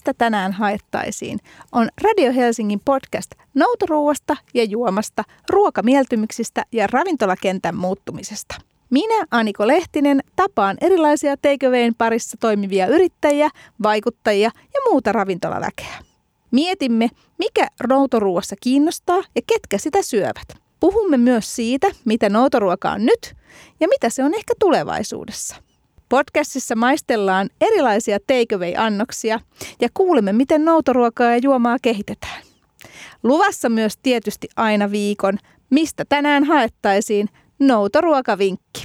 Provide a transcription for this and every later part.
Mistä tänään haettaisiin on Radio Helsingin podcast noutoruuasta ja juomasta, ruokamieltymyksistä ja ravintolakentän muuttumisesta. Minä, Aniko Lehtinen, tapaan erilaisia takeawayn parissa toimivia yrittäjiä, vaikuttajia ja muuta ravintolaväkeä. Mietimme, mikä noutoruuassa kiinnostaa ja ketkä sitä syövät. Puhumme myös siitä, mitä noutoruoka on nyt ja mitä se on ehkä tulevaisuudessa. Podcastissa maistellaan erilaisia takeaway-annoksia ja kuulemme, miten noutoruokaa ja juomaa kehitetään. Luvassa myös tietysti aina viikon, mistä tänään haettaisiin noutoruokavinkki.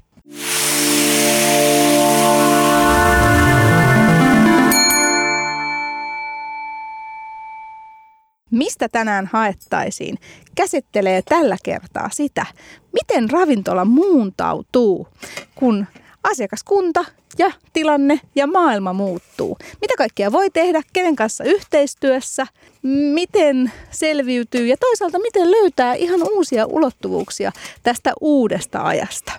Mistä tänään haettaisiin, käsittelee tällä kertaa sitä, miten ravintola muuntautuu, kun asiakaskunta ja tilanne ja maailma muuttuu. Mitä kaikkea voi tehdä, kenen kanssa yhteistyössä, miten selviytyy ja toisaalta miten löytää ihan uusia ulottuvuuksia tästä uudesta ajasta.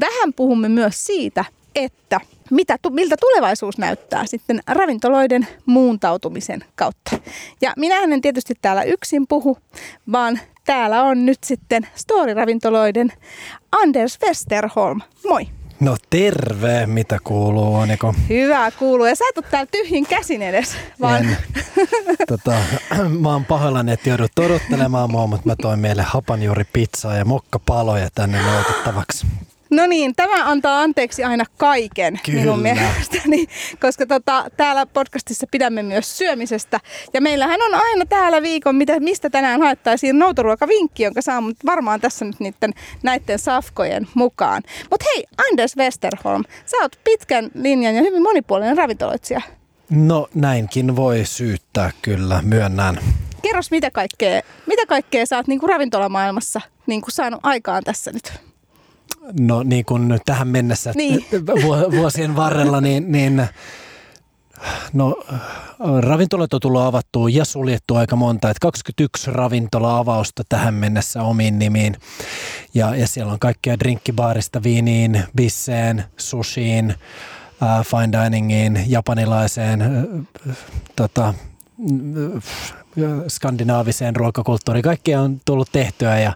Vähän puhumme myös siitä, että mitä, miltä tulevaisuus näyttää sitten ravintoloiden muuntautumisen kautta. Ja minähän en tietysti täällä yksin puhu, vaan täällä on nyt sitten Story-ravintoloiden Anders Westerholm. Moi! No terve, mitä kuuluu Aniko? Hyvä kuuluu. Ja sä et ole täällä tyhjin käsin edes, vaan... En. Tota, mä oon pahoillani, että joudut odottelemaan mua, mutta mä toin meille hapanjuuripizzaa ja mokkapaloja tänne nautittavaksi. No niin, tämä antaa anteeksi aina kaiken Kyllä. minun mielestäni, koska tota, täällä podcastissa pidämme myös syömisestä. Ja meillähän on aina täällä viikon, mitä, mistä tänään haettaisiin noutoruokavinkki, jonka saa varmaan tässä nyt niiden, näiden safkojen mukaan. Mutta hei, Anders Westerholm, sä oot pitkän linjan ja hyvin monipuolinen ravintoloitsija. No näinkin voi syyttää kyllä, myönnän. Kerros, mitä kaikkea, mitä kaikkea sä oot niin kuin ravintolamaailmassa niin kuin saanut aikaan tässä nyt? No niin kuin tähän mennessä niin. vuosien varrella, niin, niin No, ravintolat on tullut avattua ja suljettu aika monta, että 21 ravintola-avausta tähän mennessä omiin nimiin. Ja, ja siellä on kaikkea drinkkibaarista viiniin, bisseen, sushiin, äh, fine diningiin, japanilaiseen, äh, tota, skandinaaviseen ruokakulttuuriin. Kaikkea on tullut tehtyä ja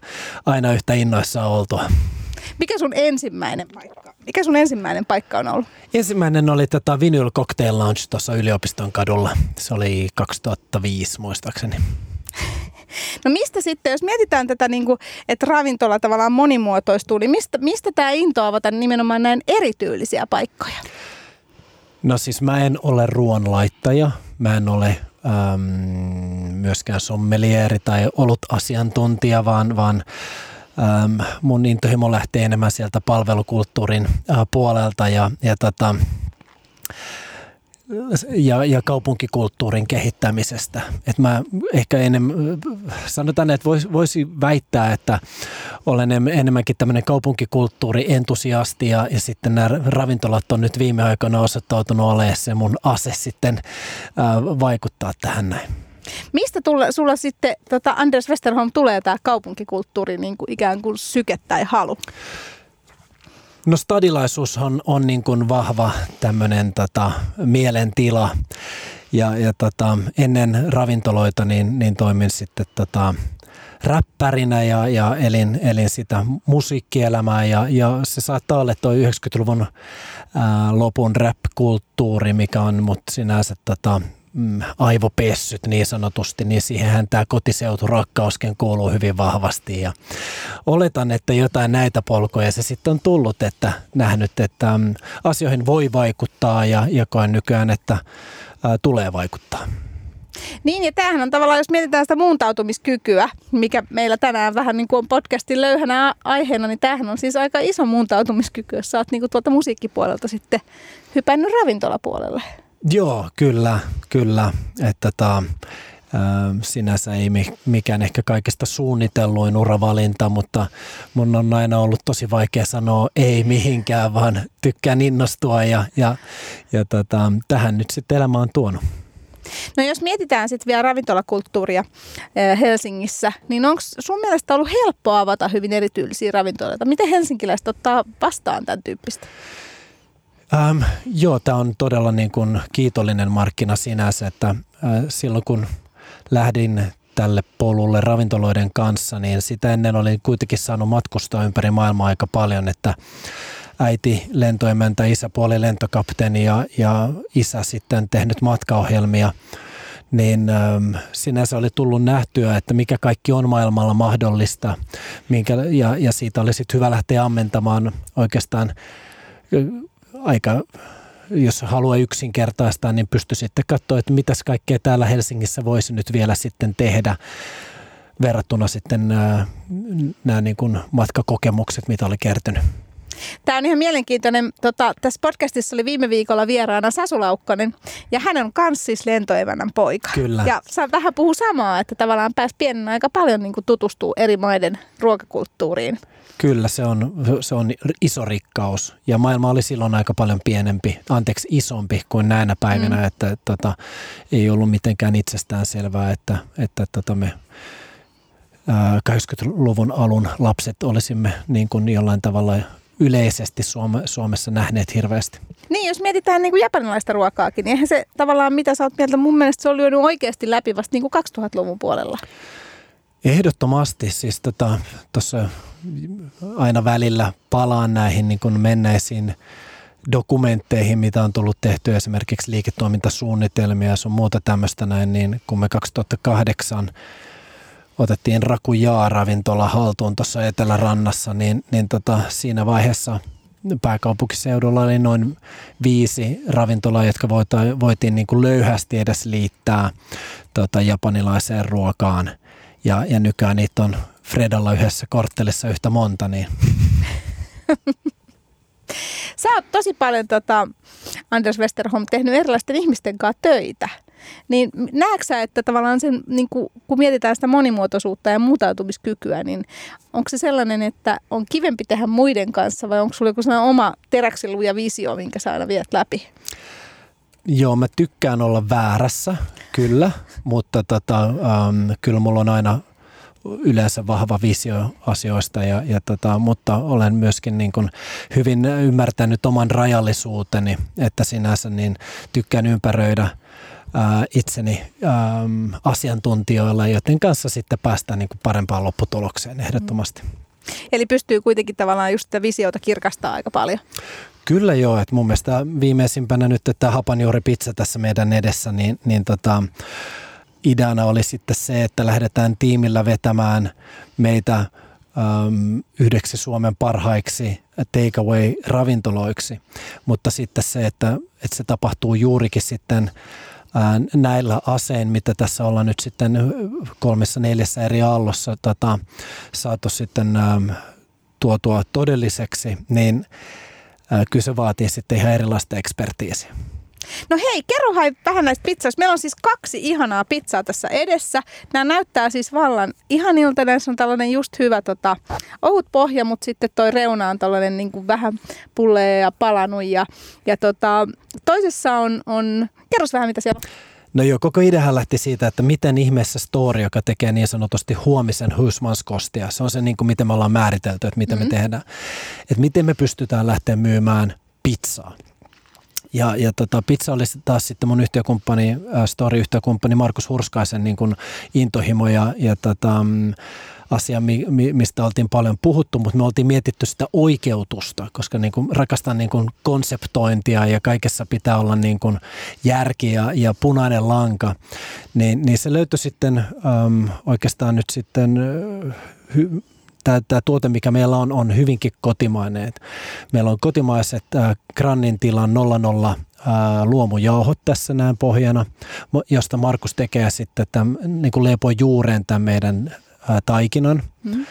aina yhtä innoissa oltua. Mikä sun ensimmäinen paikka? Mikä sun ensimmäinen paikka on ollut? Ensimmäinen oli tota Vinyl Cocktail Lounge tuossa yliopiston kadulla. Se oli 2005 muistaakseni. No mistä sitten, jos mietitään tätä, niin kuin, että ravintola tavallaan monimuotoistuu, niin mistä, mistä tämä into avata nimenomaan näin erityylisiä paikkoja? No siis mä en ole ruoanlaittaja, mä en ole äm, myöskään sommelieri tai ollut asiantuntija, vaan, vaan äm, mun intohimo lähtee enemmän sieltä palvelukulttuurin äh, puolelta ja, ja tota, ja, ja kaupunkikulttuurin kehittämisestä. Et mä ehkä enemmän, sanotaan, että voisi voisi väittää, että olen enemmänkin tämmöinen kaupunkikulttuuri-entusiasti ja, ja sitten nämä ravintolat on nyt viime aikoina osoittautunut olemaan se mun ase sitten ää, vaikuttaa tähän näin. Mistä tulla, sulla sitten, tota Anders Westerholm, tulee tämä kaupunkikulttuuri niin kuin ikään kuin syke tai halu? No stadilaisuus on, on niin kuin vahva tämmöinen tota, mielentila. Ja, ja tota, ennen ravintoloita niin, niin toimin sitten tota, räppärinä ja, ja elin, elin sitä musiikkielämää ja, ja se saattaa olla tuo 90-luvun ää, lopun rap-kulttuuri, mikä on mut sinänsä tota, mm, aivopessyt niin sanotusti, niin siihenhän tämä kotiseuturakkauskin kuuluu hyvin vahvasti. Ja oletan, että jotain näitä polkoja se sitten on tullut, että nähnyt, että mm, asioihin voi vaikuttaa ja, ja koen nykyään, että ää, tulee vaikuttaa. Niin ja tämähän on tavallaan, jos mietitään sitä muuntautumiskykyä, mikä meillä tänään vähän niin kuin on podcastin löyhänä aiheena, niin tämähän on siis aika iso muuntautumiskyky, jos sä oot niin kuin tuolta musiikkipuolelta sitten hypännyt ravintolapuolelle. Joo, kyllä, kyllä. Että tota, sinänsä ei mikään ehkä kaikista suunnitelluin uravalinta, mutta mun on aina ollut tosi vaikea sanoa ei mihinkään, vaan tykkään innostua ja, ja, ja tota, tähän nyt sitten elämä on tuonut. No jos mietitään sitten vielä ravintolakulttuuria Helsingissä, niin onko sun mielestä ollut helppoa avata hyvin erityylisiä ravintoloita? Miten helsinkiläiset ottaa vastaan tämän tyyppistä? Ähm, joo, tämä on todella niin kuin kiitollinen markkina sinänsä, että äh, silloin kun lähdin tälle polulle ravintoloiden kanssa, niin sitä ennen olin kuitenkin saanut matkustaa ympäri maailmaa aika paljon, että äiti lentoemäntä, isä puoli lentokapteeni ja, ja isä sitten tehnyt matkaohjelmia, niin ähm, sinänsä oli tullut nähtyä, että mikä kaikki on maailmalla mahdollista minkä, ja, ja siitä oli sitten hyvä lähteä ammentamaan oikeastaan aika jos haluaa yksinkertaistaa, niin pysty sitten katsoa, että mitäs kaikkea täällä Helsingissä voisi nyt vielä sitten tehdä verrattuna sitten nämä, nämä niin kuin matkakokemukset, mitä oli kertynyt. Tämä on ihan mielenkiintoinen. Tota, tässä podcastissa oli viime viikolla vieraana Sasu Laukkonen ja hän on kans siis lentoevännän poika. Kyllä. Ja vähän puhuu samaa, että tavallaan pääsi pienen aika paljon niin tutustua eri maiden ruokakulttuuriin. Kyllä, se on, se on iso rikkaus ja maailma oli silloin aika paljon pienempi, anteeksi isompi kuin näinä päivinä, mm. että tota, ei ollut mitenkään itsestään selvää, että, että tota me 80-luvun alun lapset olisimme niin kuin jollain tavalla yleisesti Suome, Suomessa nähneet hirveästi. Niin, jos mietitään niin kuin japanilaista ruokaakin, niin eihän se tavallaan, mitä sä oot mieltä, mun mielestä se on lyönyt oikeasti läpi vasta niin kuin 2000-luvun puolella. Ehdottomasti, siis tuossa tota, aina välillä palaan näihin niin kuin menneisiin dokumentteihin, mitä on tullut tehty esimerkiksi liiketoimintasuunnitelmia ja sun muuta tämmöistä näin, niin kun me 2008 otettiin Rakujaa-ravintola haltuun tuossa Etelärannassa, niin, niin tota, siinä vaiheessa pääkaupunkiseudulla oli noin viisi ravintolaa, jotka voitiin, voitiin niin kuin löyhästi edes liittää tota, japanilaiseen ruokaan. Ja, ja nykyään niitä on Fredalla yhdessä korttelissa yhtä monta, niin Sä oot tosi paljon, tota, Anders Westerholm, tehnyt erilaisten ihmisten kanssa töitä. Niin näetkö että tavallaan sen, niin kun, kun mietitään sitä monimuotoisuutta ja muutautumiskykyä, niin onko se sellainen, että on kivempi tehdä muiden kanssa vai onko sulla joku sellainen oma teräksilu ja visio, minkä sä aina viet läpi? Joo, mä tykkään olla väärässä, kyllä, mutta tota, ähm, kyllä mulla on aina yleensä vahva visio asioista, ja, ja tota, mutta olen myöskin niin kuin hyvin ymmärtänyt oman rajallisuuteni, että sinänsä niin tykkään ympäröidä ää, itseni ää, asiantuntijoilla, joiden kanssa sitten päästään niin kuin parempaan lopputulokseen ehdottomasti. Mm. Eli pystyy kuitenkin tavallaan just sitä visiota kirkastaa aika paljon. Kyllä joo, että mun mielestä viimeisimpänä nyt tämä hapanjuuripizza tässä meidän edessä, niin, niin tota, ideana oli sitten se, että lähdetään tiimillä vetämään meitä äm, yhdeksi Suomen parhaiksi takeaway-ravintoloiksi. Mutta sitten se, että, että se tapahtuu juurikin sitten ää, näillä asein, mitä tässä ollaan nyt sitten kolmessa neljässä eri aallossa tota, saatu sitten äm, tuotua todelliseksi, niin ää, kyllä se vaatii sitten ihan erilaista ekspertiisiä. No hei, kerro hai vähän näistä pizzoista. Meillä on siis kaksi ihanaa pizzaa tässä edessä. Nämä näyttää siis vallan ihanilta. Näissä on tällainen just hyvä tota, ohut pohja, mutta sitten toi reuna on tällainen niin kuin vähän pullee ja palanut. Ja, ja tota, toisessa on, on, kerros vähän mitä siellä on. No joo, koko ideahan lähti siitä, että miten ihmeessä story, joka tekee niin sanotusti huomisen husmanskostia, se on se niin kuin miten me ollaan määritelty, että mitä mm-hmm. me tehdään. Että miten me pystytään lähteä myymään pizzaa. Ja, ja tota, pizza oli taas sitten mun yhtiökumppani, äh, story-yhtiökumppani Markus Hurskaisen niin kuin intohimo ja, ja tota, mm, asia, mi, mi, mistä oltiin paljon puhuttu, mutta me oltiin mietitty sitä oikeutusta, koska niin kuin rakastan niin kuin konseptointia ja kaikessa pitää olla niin kuin järki ja, ja punainen lanka, niin, niin se löytyi sitten äm, oikeastaan nyt sitten hy, tämä, tämä tuote, mikä meillä on, on hyvinkin kotimainen. Meillä on kotimaiset äh, Grannin tilan 00 äh, luomujauhot tässä näin pohjana, josta Markus tekee sitten tämän, niin kuin leipoi juureen tämän meidän taikinan. Mm.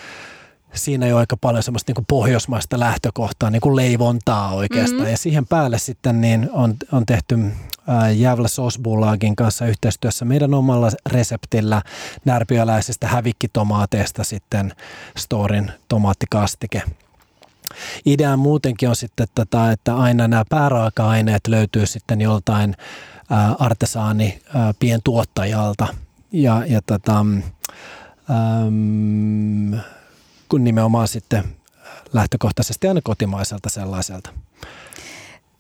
Siinä ole aika paljon semmoista niin kuin pohjoismaista lähtökohtaa, niin kuin leivontaa oikeastaan. Mm-hmm. Ja siihen päälle sitten niin on, on tehty Jävla Sosbulagin kanssa yhteistyössä meidän omalla reseptillä närpiöläisestä hävikkitomaateista sitten Storin tomaattikastike. Idea muutenkin on sitten, tätä, että aina nämä pääraaka-aineet löytyy sitten joltain artesaani pientuottajalta. Ja, ja tota, äm, kun nimenomaan sitten lähtökohtaisesti aina kotimaiselta sellaiselta.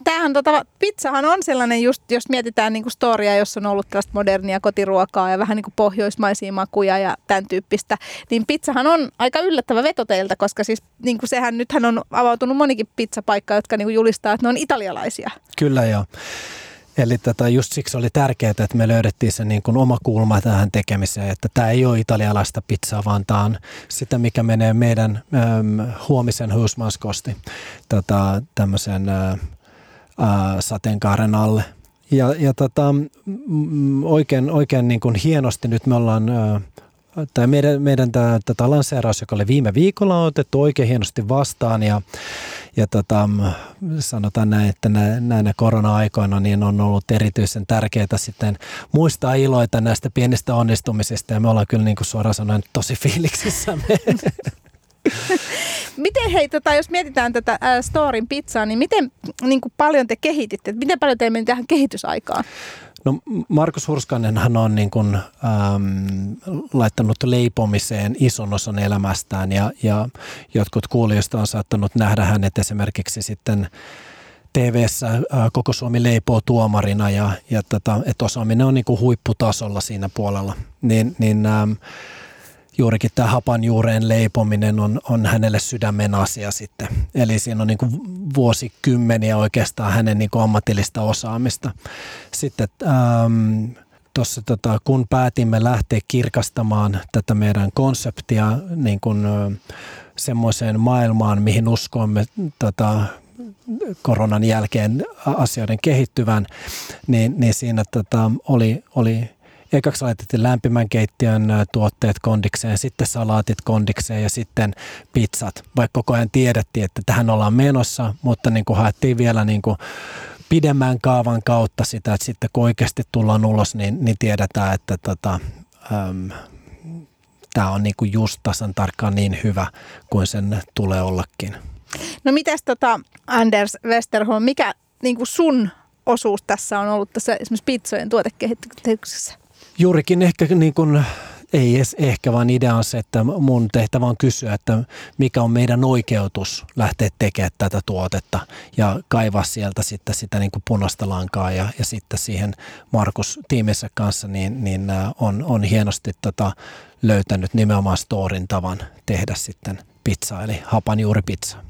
tämähän, tota, pizzahan on sellainen just, jos mietitään niin storia, jossa on ollut tällaista modernia kotiruokaa ja vähän niin kuin pohjoismaisia makuja ja tämän tyyppistä, niin pizzahan on aika yllättävä veto teiltä, koska siis niin kuin sehän nythän on avautunut monikin pizzapaikka, jotka niin kuin julistaa, että ne on italialaisia. Kyllä joo. Eli tätä just siksi oli tärkeää, että me löydettiin se niin kuin oma kulma tähän tekemiseen, että tämä ei ole italialaista pizzaa, vaan tämä on sitä, mikä menee meidän äm, huomisen husmanskosti tota, tämmöisen sateenkaaren alle. Ja, ja tota, oikein, oikein niin kuin hienosti nyt me ollaan ä, tai meidän, meidän tämä, tämä lanseeraus, joka oli viime viikolla, otettu oikein hienosti vastaan ja, ja tota, sanotaan näin, että näinä korona-aikoina niin on ollut erityisen tärkeää sitten muistaa iloita näistä pienistä onnistumisista ja me ollaan kyllä niin kuin suoraan sanoen tosi fiiliksissämme. miten hei, tota, jos mietitään tätä äh, Storin pizzaa, niin miten niin kuin paljon te kehititte? Miten paljon teillä meni tähän kehitysaikaan? No Markus Hurskanenhan on niin kuin, äm, laittanut leipomiseen ison osan elämästään ja, ja jotkut kuulijoista on saattanut nähdä hänet esimerkiksi sitten ää, Koko Suomi leipoo tuomarina ja, ja tota, että osaaminen on niin kuin huipputasolla siinä puolella. Niin, niin äm, juurikin tämä hapanjuureen leipominen on, on hänelle sydämen asia sitten. Eli siinä on niin kuin vuosikymmeniä oikeastaan hänen niin kuin ammatillista osaamista. Sitten ähm, tuossa tota, kun päätimme lähteä kirkastamaan tätä meidän konseptia niin kuin, semmoiseen maailmaan, mihin uskoimme tota, koronan jälkeen asioiden kehittyvän, niin, niin siinä tota, oli, oli ekaksi laitettiin lämpimän keittiön tuotteet kondikseen, sitten salaatit kondikseen ja sitten pizzat, vaikka koko ajan tiedettiin, että tähän ollaan menossa, mutta niin kuin haettiin vielä niin kuin pidemmän kaavan kautta sitä, että sitten kun oikeasti tullaan ulos, niin, niin tiedetään, että tota, äm, tämä on niin kuin just tasan tarkkaan niin hyvä kuin sen tulee ollakin. No mitäs tota Anders Westerholm, mikä niin kuin sun osuus tässä on ollut tässä esimerkiksi pizzojen tuotekehityksessä? Juurikin ehkä niin kuin, ei edes ehkä, vaan idea on se, että mun tehtävä on kysyä, että mikä on meidän oikeutus lähteä tekemään tätä tuotetta ja kaivaa sieltä sitten sitä niin kuin punaista lankaa ja, ja sitten siihen Markus tiimissä kanssa niin, niin äh, on, on hienosti tota, löytänyt nimenomaan storin tavan tehdä sitten pizzaa, eli hapanjuuripizza.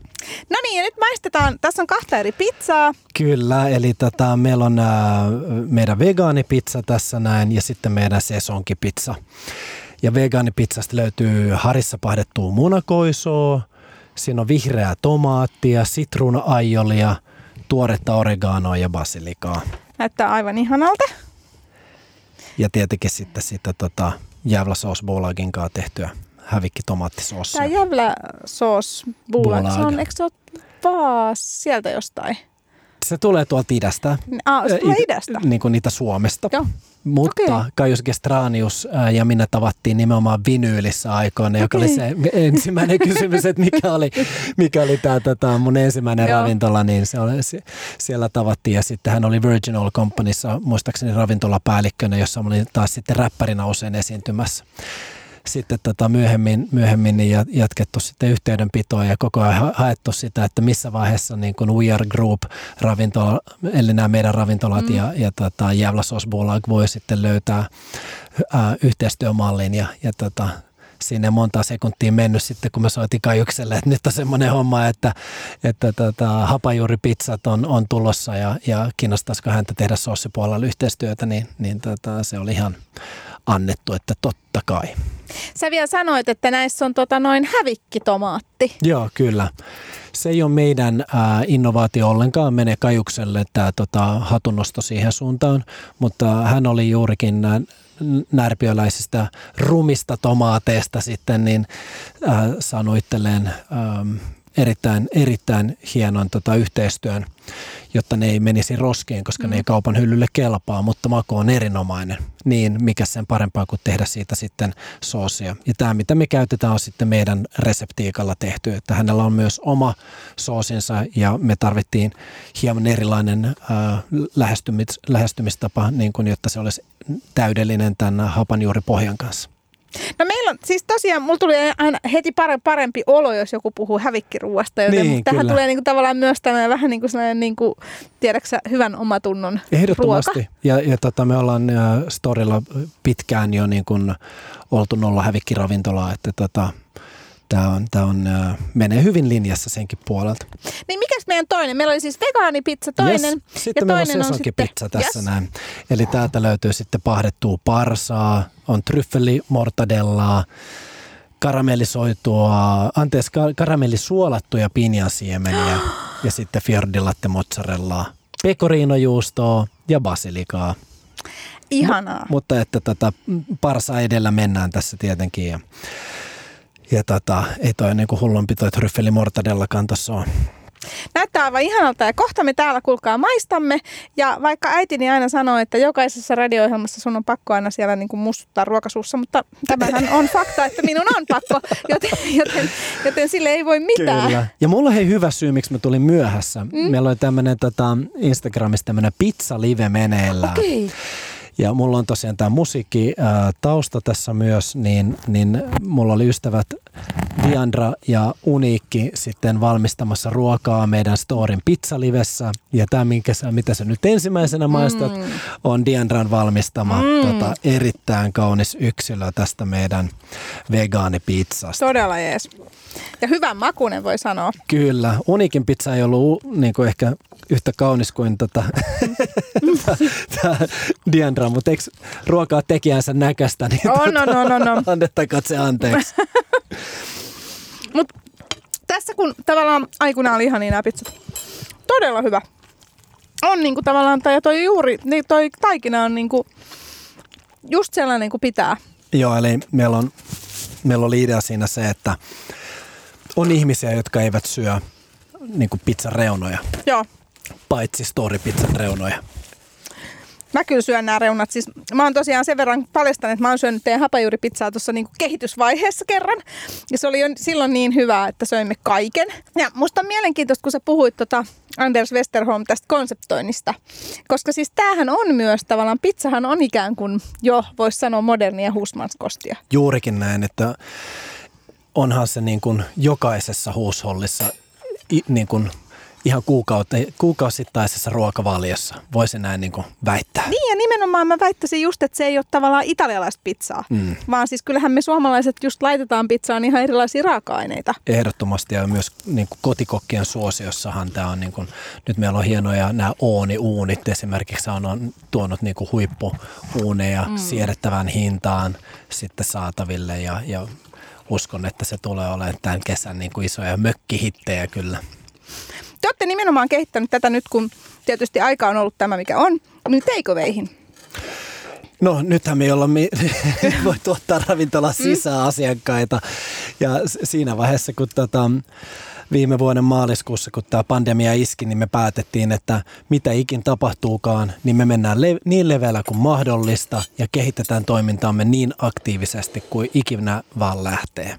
No niin, ja nyt maistetaan. Tässä on kahta eri pizzaa. Kyllä, eli tota, meillä on ää, meidän vegaanipizza tässä näin ja sitten meidän sesonkipizza. Ja vegaanipizzasta löytyy harissa pahdettua munakoisoa, siinä on vihreää tomaattia, sitruuna-aijolia, tuoretta oreganoa ja basilikaa. Näyttää aivan ihanalta. Ja tietenkin sitten sitä tota, jävla sauce tehtyä hävikki tomaattisoosia. Tämä jävla sauce bulag, se on, eikö se ole vaas sieltä jostain? Se tulee tuolta idästä. Ah, se tulee idästä? Niin kuin niitä Suomesta. Joo. Mutta okay. Kaius Gestranius ja minä tavattiin nimenomaan vinyylissä aikoina, okay. joka oli se ensimmäinen kysymys, että mikä oli, mikä oli tämä tota, mun ensimmäinen Joo. ravintola, niin se oli, siellä tavattiin. Ja sitten hän oli Virgin Oil Companyssa, muistaakseni ravintolapäällikkönä, jossa oli taas sitten räppärinä usein esiintymässä sitten tota myöhemmin, myöhemmin niin jatkettu sitten yhteydenpitoa ja koko ajan haettu sitä, että missä vaiheessa niin kuin We Are Group ravintola, eli nämä meidän ravintolat mm. ja, ja tota, Jävla Sosbulag voi sitten löytää ää, yhteistyömallin ja, ja tota, sinne monta sekuntia mennyt sitten, kun mä soitin Kajukselle, että nyt on semmoinen homma, että, että tota, hapajuuripizzat on, on tulossa ja, ja kiinnostaisiko häntä tehdä sossipuolella yhteistyötä, niin, niin tota, se oli ihan annettu, että totta kai. Sä vielä sanoit, että näissä on tota noin hävikkitomaatti. Joo, kyllä. Se ei ole meidän ää, innovaatio ollenkaan, menee Kajukselle tämä tota, hatunnosto siihen suuntaan, mutta hän oli juurikin närpiöläisistä rumista tomaateista sitten, niin ää, saanut itselleen ää, erittäin, erittäin hienon tota, yhteistyön, jotta ne ei menisi roskiin, koska mm. ne ei mm. kaupan hyllylle kelpaa, mutta maku on erinomainen. Niin mikä sen parempaa kuin tehdä siitä sitten soosia. Ja tämä, mitä me käytetään, on sitten meidän reseptiikalla tehty, että hänellä on myös oma soosinsa ja me tarvittiin hieman erilainen äh, lähestymis, lähestymistapa, niin kuin, jotta se olisi täydellinen tämän hapanjuuripohjan kanssa. No meillä on, siis tosiaan, mulla tuli aina heti parempi olo, jos joku puhuu hävikkiruuasta, joten Niin, tähän kyllä. tulee niinku tavallaan myös tämmöinen vähän niin kuin sellainen, niinku, tiedäksä, hyvän omatunnon Ehdottomasti. ruoka. Ja, ja tota, me ollaan äh, Storilla pitkään jo niin kuin oltu nolla hävikkiravintolaa, että tota, tämä on, tää on, äh, menee hyvin linjassa senkin puolelta. Niin mikäs meidän toinen? Meillä oli siis vegaanipizza toinen. Yes. Sitten meillä on sesonkipizza tässä yes. näin. Eli täältä löytyy sitten pahdettua parsaa, on tryffelimortadellaa, karamellisoitua, anteeksi, ka- karamellisuolattuja pinjansiemeniä ja sitten fiordilatte mozzarellaa, pecorinojuustoa ja basilikaa. Ihanaa. Mutta että tota, parsa edellä mennään tässä tietenkin ja, ja tota, ei toi niinku hullumpi toi tryffeli mortadellakaan tossa on. Näyttää aivan ihanalta ja kohta me täällä kuulkaa maistamme. Ja vaikka äitini aina sanoo, että jokaisessa radio-ohjelmassa sun on pakko aina siellä niin kuin mustuttaa ruokasuussa, mutta tämähän on fakta, että minun on pakko, joten, joten, joten sille ei voi mitään. Kyllä. Ja mulla on hei hyvä syy, miksi mä tulin myöhässä. Mm. Meillä oli tämmönen tota, Instagramissa tämmönen pizza-live meneillään. Okei. Ja mulla on tosiaan tämä musiikki ää, tausta tässä myös, niin, niin mulla oli ystävät Diandra ja Uniikki sitten valmistamassa ruokaa meidän Storin pizzalivessä. Ja tämä, minkä sä, mitä sä nyt ensimmäisenä maistat, mm. on Diandran valmistama mm. tota, erittäin kaunis yksilö tästä meidän vegaanipizzasta. Todella jees. Ja hyvän makunen voi sanoa. Kyllä. Uniikin pizza ei ollut niin kuin ehkä yhtä kaunis kuin tota, tämä Diandra, mutta eikö ruokaa tekijänsä näköistä, niin On, on, on, on, on. annettakoon se anteeksi. Mut tässä kun tavallaan aikuina oli ihan niin nämä pizzat. Todella hyvä. On niinku tavallaan, tai toi juuri, niin toi taikina on niinku just sellainen kuin pitää. Joo, eli meillä, on, meillä oli idea siinä se, että on ihmisiä, jotka eivät syö niin kuin pizzan reunoja, Joo. Paitsi story-pizzan reunoja. Mä kyllä syön nämä reunat. Siis mä oon tosiaan sen verran paljastanut, että mä oon syönyt teidän hapajuuripizzaa tuossa niinku kehitysvaiheessa kerran. Ja se oli jo silloin niin hyvää, että söimme kaiken. Ja musta on mielenkiintoista, kun sä puhuit tota Anders Westerholm tästä konseptoinnista. Koska siis tämähän on myös tavallaan, pizzahan on ikään kuin jo, voisi sanoa, modernia husmanskostia. Juurikin näin, että onhan se niin kuin jokaisessa huushollissa niin kuin ihan kuukaute, kuukausittaisessa ruokavaliossa, voisi näin niin kuin väittää. Niin ja nimenomaan mä väittäisin just, että se ei ole tavallaan italialaista pizzaa, mm. vaan siis kyllähän me suomalaiset just laitetaan pizzaan ihan erilaisia raaka-aineita. Ehdottomasti ja myös niin kuin kotikokkien suosiossahan tämä on, niin kuin, nyt meillä on hienoja nämä ooni-uunit esimerkiksi on, on tuonut niin kuin huippuuuneja mm. siedettävän hintaan sitten saataville ja, ja uskon, että se tulee olemaan tämän kesän niin kuin isoja mökkihittejä kyllä. Te olette nimenomaan kehittänyt tätä nyt, kun tietysti aika on ollut tämä, mikä on, niin takeawayhin. No nythän me ei olla voi tuottaa ravintola sisään asiakkaita. Ja siinä vaiheessa, kun tota, viime vuoden maaliskuussa, kun tämä pandemia iski, niin me päätettiin, että mitä ikin tapahtuukaan, niin me mennään le- niin leveällä kuin mahdollista ja kehitetään toimintaamme niin aktiivisesti kuin ikinä vaan lähtee.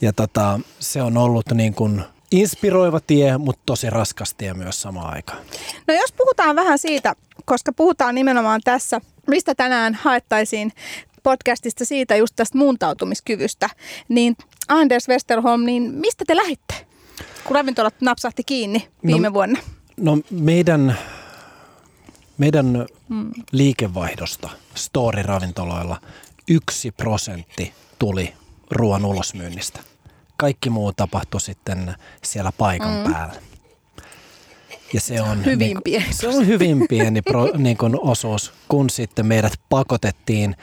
Ja tota, se on ollut niin kuin inspiroiva tie, mutta tosi raskas tie myös samaan aikaan. No jos puhutaan vähän siitä, koska puhutaan nimenomaan tässä, mistä tänään haettaisiin podcastista siitä just tästä muuntautumiskyvystä, niin Anders Westerholm, niin mistä te lähditte, kun ravintolat napsahti kiinni viime no, vuonna? No meidän, meidän mm. liikevaihdosta Story-ravintoloilla yksi prosentti tuli ruoan ulosmyynnistä. Kaikki muu tapahtui sitten siellä paikan mm. päällä. Ja se on hyvin niin, pieni. Se on hyvin pieni pro, niin kuin osuus, kun sitten meidät pakotettiin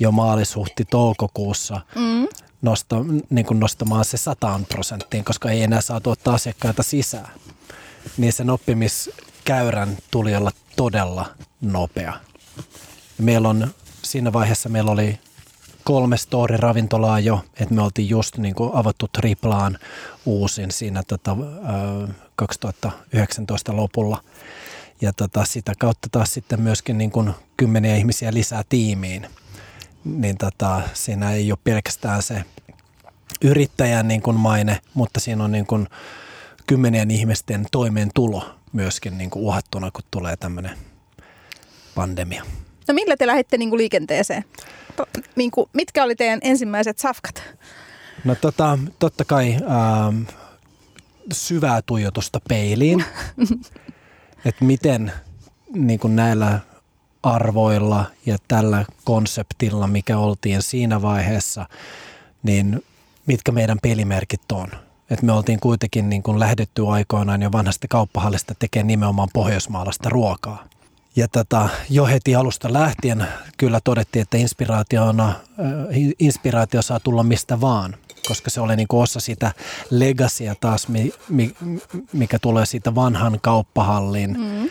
jo maalis-huhti-toukokuussa mm. nosta, niin kuin nostamaan se sataan prosenttiin, koska ei enää saatu ottaa asiakkaita sisään. Niin sen oppimiskäyrän tuli olla todella nopea. Meillä on, siinä vaiheessa meillä oli kolme story-ravintolaa jo, että me oltiin just niin kuin avattu triplaan uusin siinä tota, 2019 lopulla. Ja tota, sitä kautta taas sitten myöskin niin kuin kymmeniä ihmisiä lisää tiimiin. Niin tota, siinä ei ole pelkästään se yrittäjän niin kuin maine, mutta siinä on niin kuin kymmenien ihmisten toimeentulo myöskin niin kuin uhattuna, kun tulee tämmöinen pandemia. No millä te lähditte niin kuin liikenteeseen? Niin kuin, mitkä oli teidän ensimmäiset safkat? No tota, totta kai ähm, syvää tuijotusta peiliin, että miten niin kuin näillä arvoilla ja tällä konseptilla, mikä oltiin siinä vaiheessa, niin mitkä meidän pelimerkit on. Et me oltiin kuitenkin niin kuin lähdetty aikoinaan jo vanhasta kauppahallista tekemään nimenomaan pohjoismaalaista ruokaa. Ja tätä jo heti alusta lähtien kyllä todettiin, että inspiraationa, inspiraatio saa tulla mistä vaan, koska se oli niin kuin osa sitä legacya taas, mikä tulee siitä vanhan kauppahallin mm.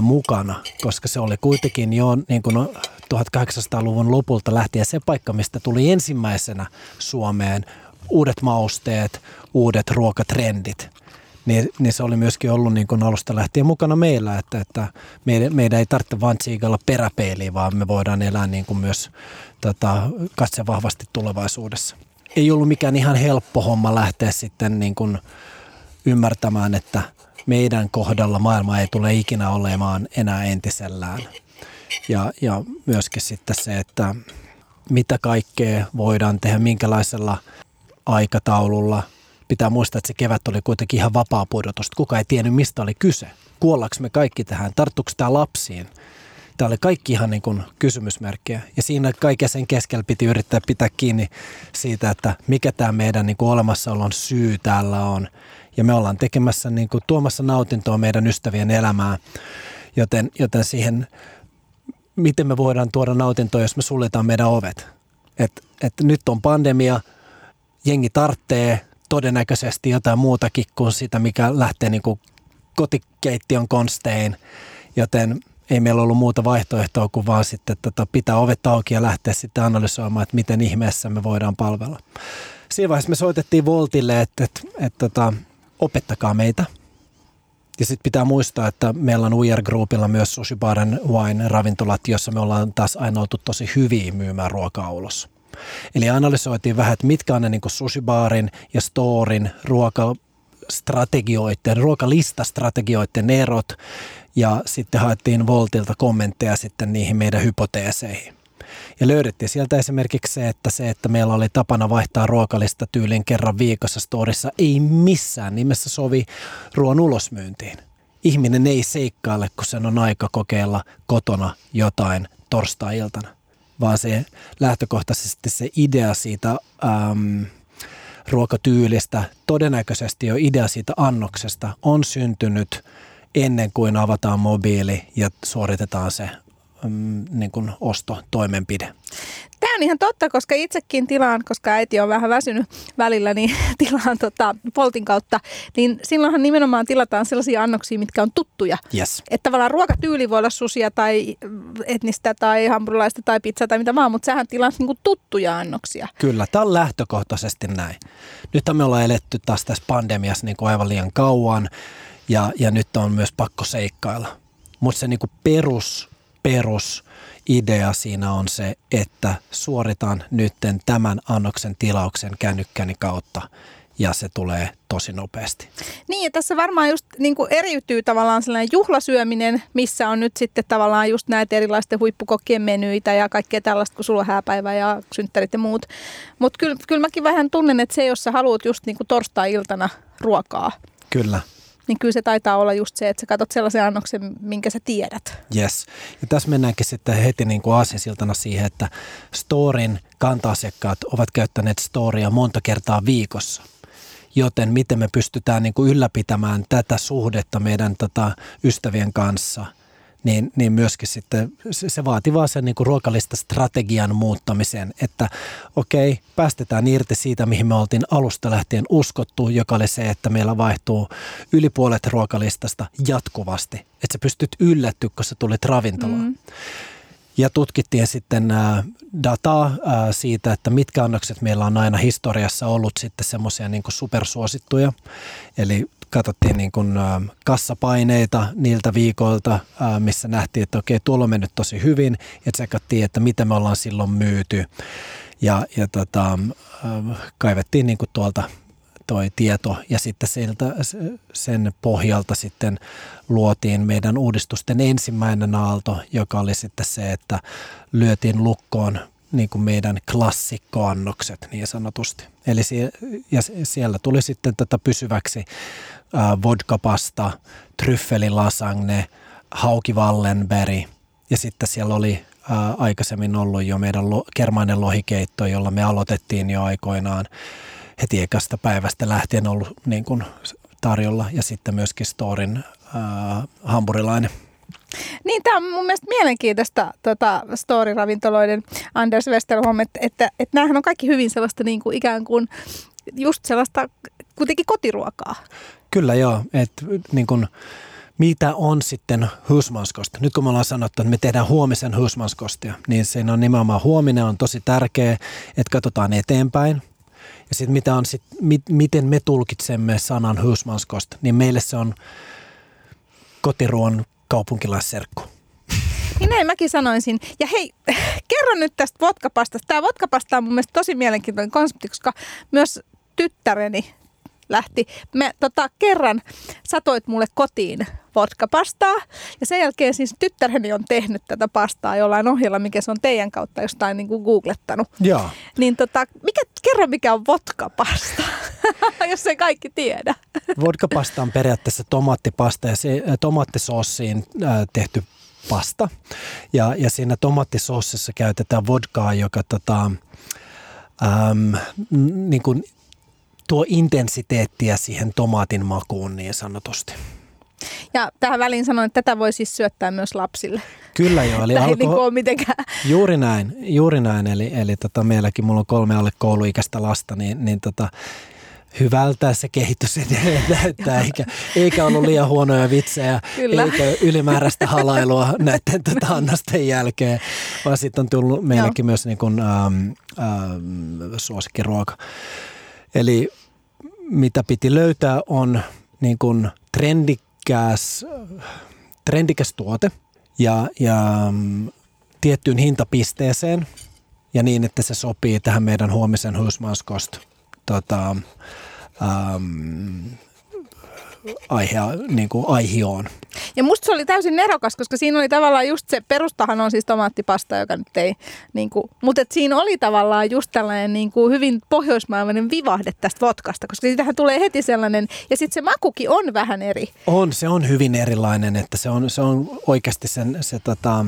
mukana, koska se oli kuitenkin jo niin kuin 1800-luvun lopulta lähtien se paikka, mistä tuli ensimmäisenä Suomeen uudet mausteet, uudet ruokatrendit. Niin, niin se oli myöskin ollut niin kuin alusta lähtien mukana meillä, että, että meidän, meidän ei tarvitse vain tsiikalla peräpeiliä, vaan me voidaan elää niin kuin myös tota, katse vahvasti tulevaisuudessa. Ei ollut mikään ihan helppo homma lähteä sitten niin kuin ymmärtämään, että meidän kohdalla maailma ei tule ikinä olemaan enää entisellään. Ja, ja myöskin sitten se, että mitä kaikkea voidaan tehdä, minkälaisella aikataululla. Pitää muistaa, että se kevät oli kuitenkin ihan vapaa pudotus. Kuka ei tiennyt, mistä oli kyse. Kuollaanko me kaikki tähän? Tarttuuko tämä lapsiin? Tämä oli kaikki ihan niin kuin kysymysmerkkiä. Ja siinä kaiken sen keskellä piti yrittää pitää kiinni siitä, että mikä tämä meidän niin kuin olemassaolon syy täällä on. Ja me ollaan tekemässä, niin kuin, tuomassa nautintoa meidän ystävien elämään. Joten, joten siihen, miten me voidaan tuoda nautintoa, jos me suljetaan meidän ovet. Et, et nyt on pandemia – jengi tarttee todennäköisesti jotain muutakin kuin sitä, mikä lähtee niin kuin kotikeittiön konstein, joten ei meillä ollut muuta vaihtoehtoa kuin vaan sitten tota, pitää ovet auki ja lähteä sitten analysoimaan, että miten ihmeessä me voidaan palvella. Siinä vaiheessa me soitettiin Voltille, että, että, että, että tota, opettakaa meitä. Ja sitten pitää muistaa, että meillä on Uyer Groupilla myös Sushi Bar Wine ravintolat, jossa me ollaan taas aina oltu tosi hyviä myymään ruokaa ulos. Eli analysoitiin vähän, että mitkä on ne niin sushibaarin ja storin ruokastrategioiden, ruokalistastrategioiden erot ja sitten haettiin Voltilta kommentteja sitten niihin meidän hypoteeseihin. Ja löydettiin sieltä esimerkiksi se, että se, että meillä oli tapana vaihtaa ruokalista tyylin kerran viikossa storissa, ei missään nimessä sovi ruoan ulosmyyntiin. Ihminen ei seikkaile, kun sen on aika kokeilla kotona jotain torstai-iltana vaan se lähtökohtaisesti se idea siitä äm, ruokatyylistä, todennäköisesti jo idea siitä annoksesta on syntynyt ennen kuin avataan mobiili ja suoritetaan se äm, niin kuin ostotoimenpide. Tämä on ihan totta, koska itsekin tilaan, koska äiti on vähän väsynyt välillä, niin tilaan tota, Poltin kautta, niin silloinhan nimenomaan tilataan sellaisia annoksia, mitkä on tuttuja. Yes. Että tavallaan ruokatyyli voi olla susia tai etnistä tai hampurilaista tai pizza tai mitä vaan, mutta sähän tilaat niinku tuttuja annoksia. Kyllä, tämä on lähtökohtaisesti näin. Nyt me ollaan eletty taas tässä pandemiassa niin kuin aivan liian kauan ja, ja nyt on myös pakko seikkailla. Mutta se niin kuin perus, perus idea siinä on se, että suoritan nytten tämän annoksen tilauksen kännykkäni kautta ja se tulee tosi nopeasti. Niin ja tässä varmaan just niin kuin eriytyy tavallaan sellainen juhlasyöminen, missä on nyt sitten tavallaan just näitä erilaisten huippukokkien menyitä ja kaikkea tällaista, kun sulla on hääpäivä ja synttärit ja muut. Mutta kyllä, kyllä mäkin vähän tunnen, että se, jos sä haluat just niin kuin torstai-iltana ruokaa. Kyllä niin kyllä se taitaa olla just se, että sä katsot sellaisen annoksen, minkä sä tiedät. Yes. Ja tässä mennäänkin sitten heti niin kuin aasinsiltana siihen, että Storin kanta-asiakkaat ovat käyttäneet Storia monta kertaa viikossa. Joten miten me pystytään niin kuin ylläpitämään tätä suhdetta meidän tota, ystävien kanssa – niin, niin myöskin sitten se, se vaatii vaan sen niin kuin ruokalista strategian muuttamisen, että okei, okay, päästetään irti siitä, mihin me oltiin alusta lähtien uskottu, joka oli se, että meillä vaihtuu yli puolet ruokalistasta jatkuvasti, että sä pystyt yllättyä, kun sä tulit ravintolaan. Mm. Ja tutkittiin sitten dataa siitä, että mitkä annokset meillä on aina historiassa ollut sitten semmoisia niin supersuosittuja. Eli katsottiin niin kuin, kassapaineita niiltä viikoilta, missä nähtiin, että okei, tuolla on mennyt tosi hyvin, ja tsekattiin, että mitä me ollaan silloin myyty. Ja, ja tota, kaivettiin niin kuin tuolta toi tieto ja sitten sieltä, sen pohjalta sitten luotiin meidän uudistusten ensimmäinen aalto, joka oli sitten se, että lyötiin lukkoon niin kuin meidän klassikkoannokset niin sanotusti. Eli sie, ja siellä tuli sitten tätä pysyväksi vodkapasta, tryffelilasagne, hauki Wallenberg ja sitten siellä oli äh, aikaisemmin ollut jo meidän lo, kermainen lohikeitto, jolla me aloitettiin jo aikoinaan heti ekasta päivästä lähtien ollut niin kuin tarjolla ja sitten myöskin Storin äh, hampurilainen. Niin, tämä on mun mielestä mielenkiintoista tota, story-ravintoloiden Anders Westerholm, että, että, että näähän on kaikki hyvin sellaista niin kuin ikään kuin just sellaista kuitenkin kotiruokaa. Kyllä joo, että niin kuin, mitä on sitten husmanskosta? Nyt kun me ollaan sanottu, että me tehdään huomisen husmanskostia, niin siinä on nimenomaan huominen on tosi tärkeä, että katsotaan eteenpäin. Ja sitten mitä on sit, mi, miten me tulkitsemme sanan husmanskost, niin meille se on kotiruon kaupunkilaisserkku. Niin näin mäkin sanoisin. Ja hei, kerro nyt tästä vodkapastasta. Tämä vodkapasta on mun mielestä tosi mielenkiintoinen konsepti, koska myös tyttäreni lähti. Me tota, kerran satoit mulle kotiin vodkapastaa ja sen jälkeen siis tyttäreni on tehnyt tätä pastaa jollain ohjella, mikä se on teidän kautta jostain niin kuin googlettanut. Joo. Niin tota, mikä, kerro mikä on vodkapasta, jos ei kaikki tiedä. Vodkapasta on periaatteessa tomaattipasta ja se, tomaattisoosiin äh, tehty pasta. Ja, ja siinä tomaattisossissa käytetään vodkaa, joka tota, äm, niin kuin tuo intensiteettiä siihen tomaatin makuun niin sanotusti. Ja tähän väliin sanoin, että tätä voi siis syöttää myös lapsille. Kyllä joo. Eli alko... niin mitenkään. Juuri näin, juuri näin. Eli, eli tota, meilläkin, mulla on kolme alle kouluikäistä lasta, niin, niin tota, hyvältä se kehitys edelleen näyttää, eikä, eikä ollut liian huonoja vitsejä, Kyllä. eikä ylimääräistä halailua näiden tota, annosten jälkeen, vaan sitten on tullut meillekin Joo. myös niin kuin, ähm, ähm, suosikkiruoka. Eli mitä piti löytää on niin kuin trendikäs, trendikäs tuote ja, ja mm, tiettyyn hintapisteeseen ja niin, että se sopii tähän meidän huomisen husmanskost tota, ähm, aihe, niin kuin aihioon. Ja musta se oli täysin nerokas, koska siinä oli tavallaan just se, perustahan on siis tomaattipasta, joka nyt ei, niin kuin, mutta et siinä oli tavallaan just tällainen niin kuin hyvin pohjoismaalainen vivahde tästä vodkasta, koska siitähän tulee heti sellainen, ja sitten se makukin on vähän eri. On, se on hyvin erilainen, että se on, se on oikeasti sen, se tota,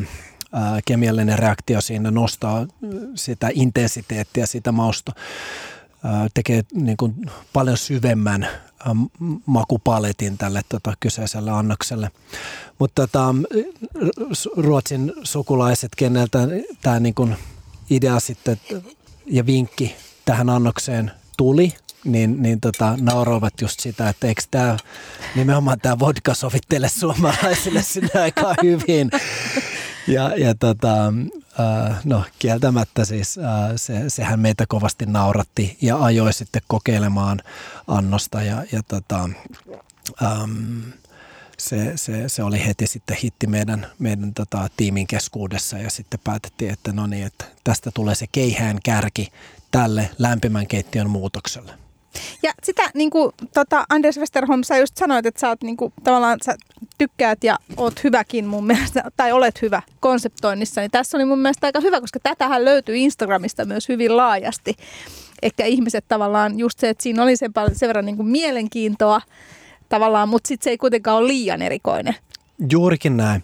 kemiallinen reaktio siinä nostaa sitä intensiteettiä, sitä mausta tekee niin kuin paljon syvemmän makupaletin tälle tota, kyseiselle annokselle. Mutta tota, Ruotsin sukulaiset, keneltä tämä niin kuin idea sitten ja vinkki tähän annokseen tuli, niin, niin tota, nauroivat just sitä, että eikö tämä nimenomaan tämä vodka sovittele suomalaisille sinne aika hyvin. Ja, ja tota, no kieltämättä siis äh, se, sehän meitä kovasti nauratti ja ajoi sitten kokeilemaan annosta ja, ja tota, ähm, se, se, se, oli heti sitten hitti meidän, meidän tota, tiimin keskuudessa ja sitten päätettiin, että no niin, että tästä tulee se keihään kärki tälle lämpimän keittiön muutokselle. Ja sitä niin kuin, tota, Anders Westerholm, sä just sanoit, että sä oot niin kuin, tavallaan sä tykkäät ja oot hyväkin mun mielestä, tai olet hyvä konseptoinnissa, niin tässä oli mun mielestä aika hyvä, koska tätähän löytyy Instagramista myös hyvin laajasti. Ehkä ihmiset tavallaan just se, että siinä oli sen, paljon, sen verran niin kuin mielenkiintoa tavallaan, mutta sitten se ei kuitenkaan ole liian erikoinen. Juurikin näin.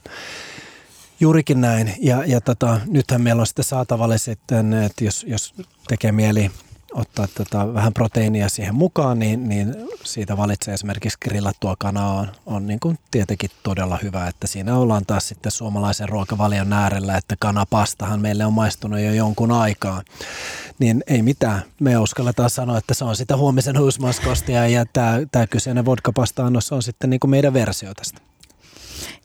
Juurikin näin. Ja, ja tota, nythän meillä on sitten saatavalla sitten, että jos, jos tekee mieli ottaa tota vähän proteiinia siihen mukaan, niin, niin siitä valitsee esimerkiksi grillattua kanaa on, on niin kuin tietenkin todella hyvä, että siinä ollaan taas sitten suomalaisen ruokavalion äärellä, että kanapastahan meille on maistunut jo jonkun aikaa. Niin ei mitään, me uskalletaan sanoa, että se on sitä huomisen husmaskostia ja tämä, tämä kyseinen vodkapasta-annos on sitten niin kuin meidän versio tästä.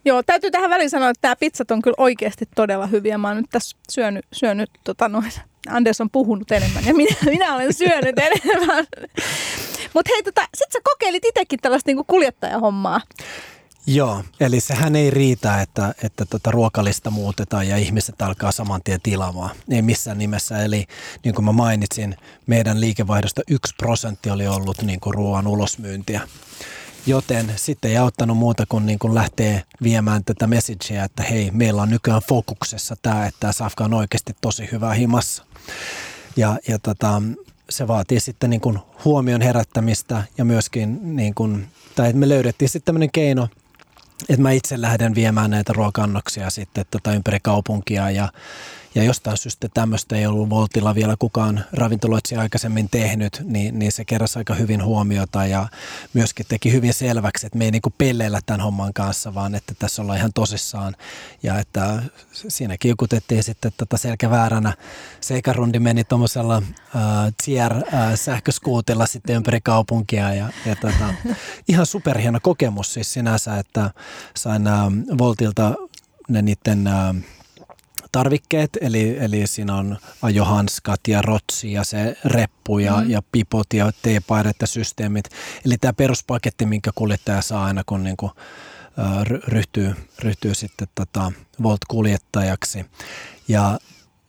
Joo, täytyy tähän väliin sanoa, että tämä pizzat on kyllä oikeasti todella hyviä. Mä oon nyt tässä syönyt, syönyt tota noin, Anders on puhunut enemmän ja minä, minä olen syönyt enemmän. Mutta hei, tota, sit sä kokeilit itsekin tällaista niinku kuljettajahommaa. Joo, eli sehän ei riitä, että, että tota ruokalista muutetaan ja ihmiset alkaa saman tien tilaamaan. Ei missään nimessä. Eli niin kuin mä mainitsin, meidän liikevaihdosta yksi prosentti oli ollut niin kuin ruoan ulosmyyntiä. Joten sitten ei auttanut muuta kuin, niin kuin lähtee viemään tätä messagea, että hei, meillä on nykyään fokuksessa tämä, että tämä safka on oikeasti tosi hyvä himassa. Ja, ja tota, se vaatii sitten niin kuin huomion herättämistä ja myöskin, niin kuin, tai me löydettiin sitten tämmöinen keino, että mä itse lähden viemään näitä ruokannoksia sitten tota ympäri kaupunkia ja ja jostain syystä tämmöistä ei ollut Voltilla vielä kukaan ravintoloitsija aikaisemmin tehnyt, niin, niin se keräsi aika hyvin huomiota ja myöskin teki hyvin selväksi, että me ei niinku pelleillä tämän homman kanssa, vaan että tässä ollaan ihan tosissaan ja että siinä kiukutettiin sitten tota selkävääränä. Seikarundi meni tuommoisella äh, Tier-sähköskuutilla äh, sitten ympäri kaupunkia ja, ja tota, ihan superhieno kokemus siis sinänsä, että sain äh, Voltilta ne niiden äh, tarvikkeet, eli, eli siinä on ajohanskat ja rotsi ja se reppu ja, mm. ja pipot ja teepaidat ja systeemit. Eli tämä peruspaketti, minkä kuljettaja saa aina, kun niin kuin, ryhtyy, ryhtyy sitten tota Volt-kuljettajaksi. Ja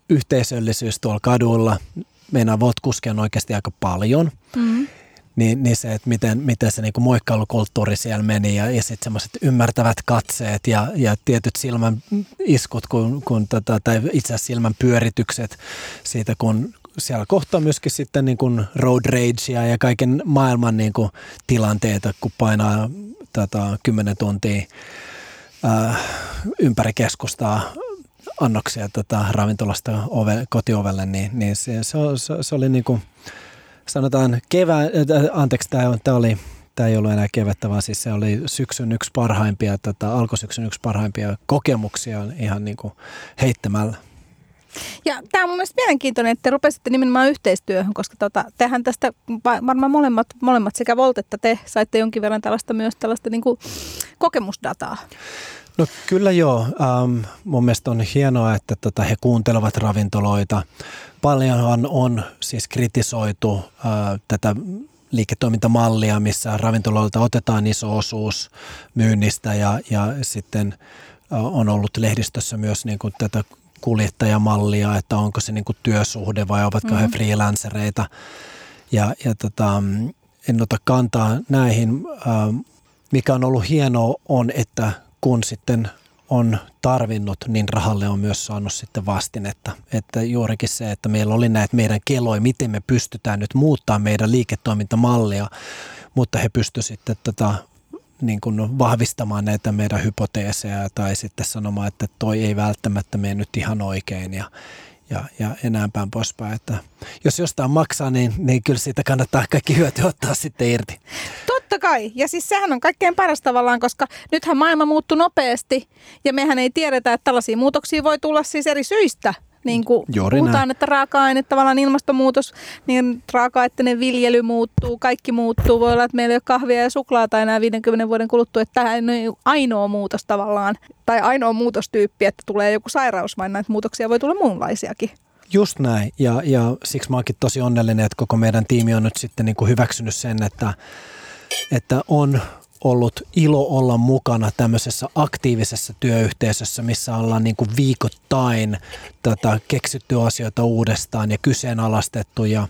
yhteisöllisyys tuolla kadulla, meidän Volt-kuskeja on oikeasti aika paljon. Mm niin, niin se, että miten, miten se niinku moikkailukulttuuri siellä meni ja, ja sitten semmoiset ymmärtävät katseet ja, ja tietyt silmän iskut kun, kun tota, tai itse asiassa silmän pyöritykset siitä, kun siellä kohtaa myöskin sitten niin kuin road ragea ja kaiken maailman niin kuin tilanteita, kun painaa tota, 10 tuntia ää, ympäri keskustaa annoksia tota, ravintolasta ove, kotiovelle, niin, niin se, se, se, se oli niin kuin – sanotaan kevään, äh, anteeksi, tämä, tämä oli tämä ei ollut enää kevättä, vaan siis se oli syksyn yksi parhaimpia, tota, alkusyksyn yksi parhaimpia kokemuksia ihan niin kuin heittämällä. Ja tämä on mun mielestä mielenkiintoinen, että te rupesitte nimenomaan yhteistyöhön, koska tota, tehän tästä varmaan molemmat, molemmat sekä Volt että te saitte jonkin verran tällaista myös tällaista niin kuin kokemusdataa. No kyllä joo. Ähm, mun mielestä on hienoa, että tota, he kuuntelevat ravintoloita. Paljonhan on siis kritisoitu äh, tätä liiketoimintamallia, missä ravintoloilta otetaan iso osuus myynnistä ja, ja sitten äh, on ollut lehdistössä myös niin kuin tätä kuljettajamallia, että onko se niin kuin työsuhde vai ovatko mm-hmm. he freelancereita. Ja, ja tota, en ota kantaa näihin. Äh, mikä on ollut hienoa on, että kun sitten on tarvinnut, niin rahalle on myös saanut sitten vastinetta. Että juurikin se, että meillä oli näitä meidän keloja, miten me pystytään nyt muuttaa meidän liiketoimintamallia, mutta he pystyivät sitten tota, niin kuin vahvistamaan näitä meidän hypoteeseja tai sitten sanomaan, että toi ei välttämättä mene nyt ihan oikein ja, ja, ja enää päin poispäin. Että jos jostain maksaa, niin, niin kyllä siitä kannattaa kaikki hyöty ottaa sitten irti. Totta kai. Ja siis sehän on kaikkein paras tavallaan, koska nythän maailma muuttuu nopeasti ja mehän ei tiedetä, että tällaisia muutoksia voi tulla siis eri syistä. Niin kuin Juuri puhutaan, näin. että raaka-aine, tavallaan ilmastonmuutos, niin raaka-aineiden viljely muuttuu, kaikki muuttuu. Voi olla, että meillä ei ole kahvia ja suklaata enää 50 vuoden kuluttua, että tämä ei ole ainoa muutos tavallaan, tai ainoa muutostyyppi, että tulee joku sairaus, vaan näitä muutoksia voi tulla muunlaisiakin. Just näin, ja, ja siksi mä oonkin tosi onnellinen, että koko meidän tiimi on nyt sitten niin kuin hyväksynyt sen, että, että on ollut ilo olla mukana tämmöisessä aktiivisessa työyhteisössä, missä ollaan niin kuin viikoittain tätä keksitty asioita uudestaan ja kyseenalaistettu ja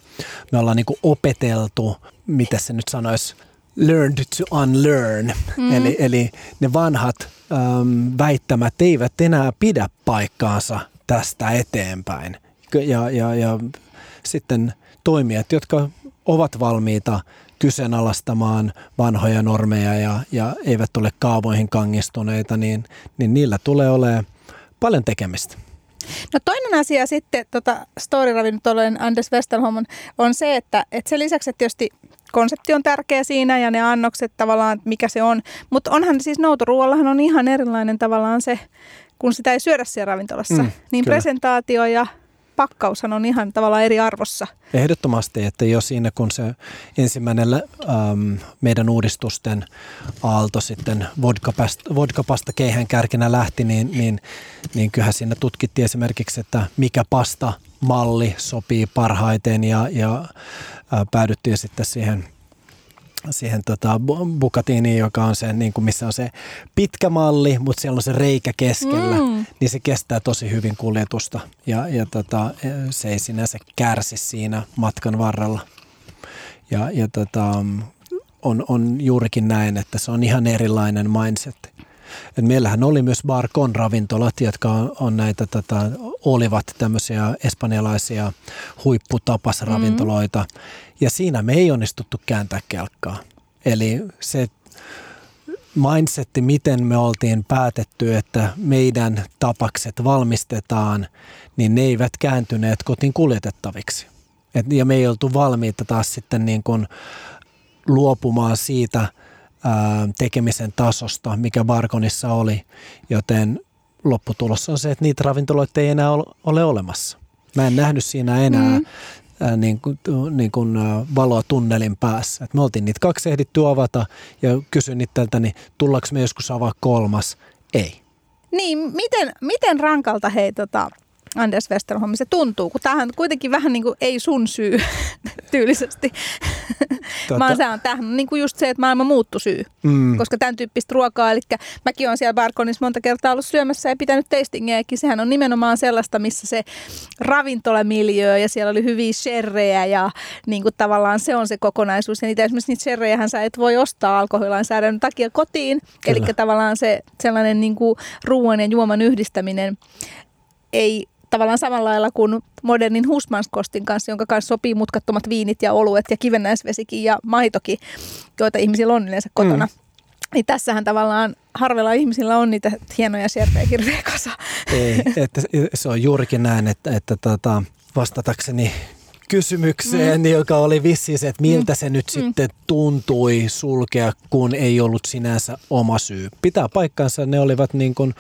me ollaan niin kuin opeteltu, mitä se nyt sanoisi, learned to unlearn. Mm. Eli, eli ne vanhat äm, väittämät eivät enää pidä paikkaansa tästä eteenpäin. Ja, ja, ja sitten toimijat, jotka ovat valmiita kyseenalaistamaan vanhoja normeja ja, ja eivät ole kaavoihin kangistuneita, niin, niin niillä tulee olemaan paljon tekemistä. No toinen asia sitten tota story-ravintolojen Anders Westerholm on se, että, että sen lisäksi, että tietysti konsepti on tärkeä siinä ja ne annokset tavallaan, mikä se on. Mutta onhan siis noutoruoallahan on ihan erilainen tavallaan se, kun sitä ei syödä siellä ravintolassa. Mm, niin kyllä. presentaatio ja pakkaushan on ihan tavallaan eri arvossa. Ehdottomasti, että jo siinä kun se ensimmäinen ähm, meidän uudistusten aalto sitten vodkapasta, vodkapasta keihän kärkinä lähti, niin, niin, niin kyllähän siinä tutkittiin esimerkiksi, että mikä pasta malli sopii parhaiten ja, ja äh, päädyttiin sitten siihen siihen tota, Bukatiniin, joka on se, niin kuin missä on se pitkä malli, mutta siellä on se reikä keskellä, mm. niin se kestää tosi hyvin kuljetusta ja, ja tota, se ei sinänsä kärsi siinä matkan varrella. Ja, ja tota, on, on juurikin näin, että se on ihan erilainen mindset. Et meillähän oli myös Barcon ravintolat, jotka on, on näitä, tota, olivat tämmöisiä espanjalaisia huipputapasravintoloita. Mm. Ja siinä me ei onnistuttu kääntää kelkkaa. Eli se mindsetti, miten me oltiin päätetty, että meidän tapakset valmistetaan, niin ne eivät kääntyneet kotiin kuljetettaviksi. Et, ja me ei oltu valmiita taas sitten niin kuin luopumaan siitä ää, tekemisen tasosta, mikä Barkonissa oli, joten lopputulos on se, että niitä ravintoloita ei enää ole olemassa. Mä en nähnyt siinä enää mm. ää, niin kuin, niin kuin, valoa tunnelin päässä. Et me oltiin niitä kaksi ehditty avata ja kysyin itseltäni, niin tullaanko me joskus avaa kolmas? Ei. Niin, miten, miten rankalta hei tota, Anders Westerholm se tuntuu, kun tämähän kuitenkin vähän niin kuin ei sun syy tyylisesti. Tota. Mä oon tähän niin kuin just se, että maailma muuttu syy, mm. koska tämän tyyppistä ruokaa, eli mäkin olen siellä Barkonissa monta kertaa ollut syömässä ja pitänyt tastingeekin, sehän on nimenomaan sellaista, missä se ravintolamiljöö ja siellä oli hyviä sherrejä ja niin kuin tavallaan se on se kokonaisuus. Ja niitä esimerkiksi niitä sherrejähän sä et voi ostaa alkoholilainsäädännön takia kotiin, eli tavallaan se sellainen niin kuin ruoan ja juoman yhdistäminen ei tavallaan samalla lailla kuin modernin husmanskostin kanssa, jonka kanssa sopii mutkattomat viinit ja oluet ja kivennäisvesikin ja maitokin, joita ihmisillä on yleensä kotona. Mm. Niin tässähän tavallaan harvella ihmisillä on niitä hienoja sierpejä hirveä kasa. Ei, että se on juurikin näin, että, että tota, vastatakseni kysymykseen, mm. joka oli vissiin se, että miltä mm. se nyt mm. sitten tuntui sulkea, kun ei ollut sinänsä oma syy. Pitää paikkansa, ne olivat niin kuin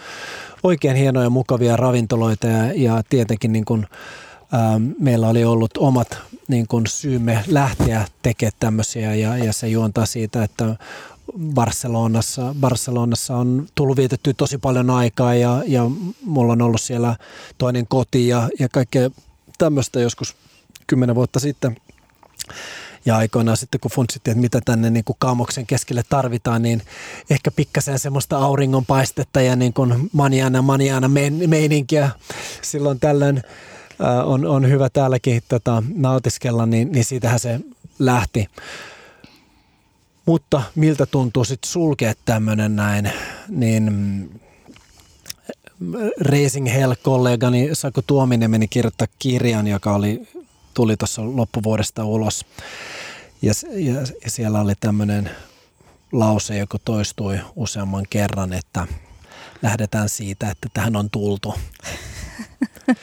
oikein hienoja mukavia ravintoloita ja, ja tietenkin niin kuin, ähm, meillä oli ollut omat niin kuin syymme lähteä tekemään tämmöisiä ja, ja se juontaa siitä, että Barcelonassa, Barcelonassa on tullut vietetty tosi paljon aikaa ja, ja mulla on ollut siellä toinen koti ja, ja kaikkea tämmöistä joskus kymmenen vuotta sitten. Ja aikoinaan sitten, kun funtsittiin, että mitä tänne niin kuin kaamoksen keskelle tarvitaan, niin ehkä pikkasen semmoista auringonpaistetta ja niin kuin maniana maniana meininkiä silloin tällöin äh, on, on hyvä täälläkin tota, nautiskella, niin, niin siitähän se lähti. Mutta miltä tuntuu sitten sulkea tämmöinen näin, niin Racing Hell-kollegani Saku Tuominen meni kirjoittaa kirjan, joka oli tuli tuossa loppuvuodesta ulos. Ja, ja, ja siellä oli tämmöinen lause, joka toistui useamman kerran, että lähdetään siitä, että tähän on tultu.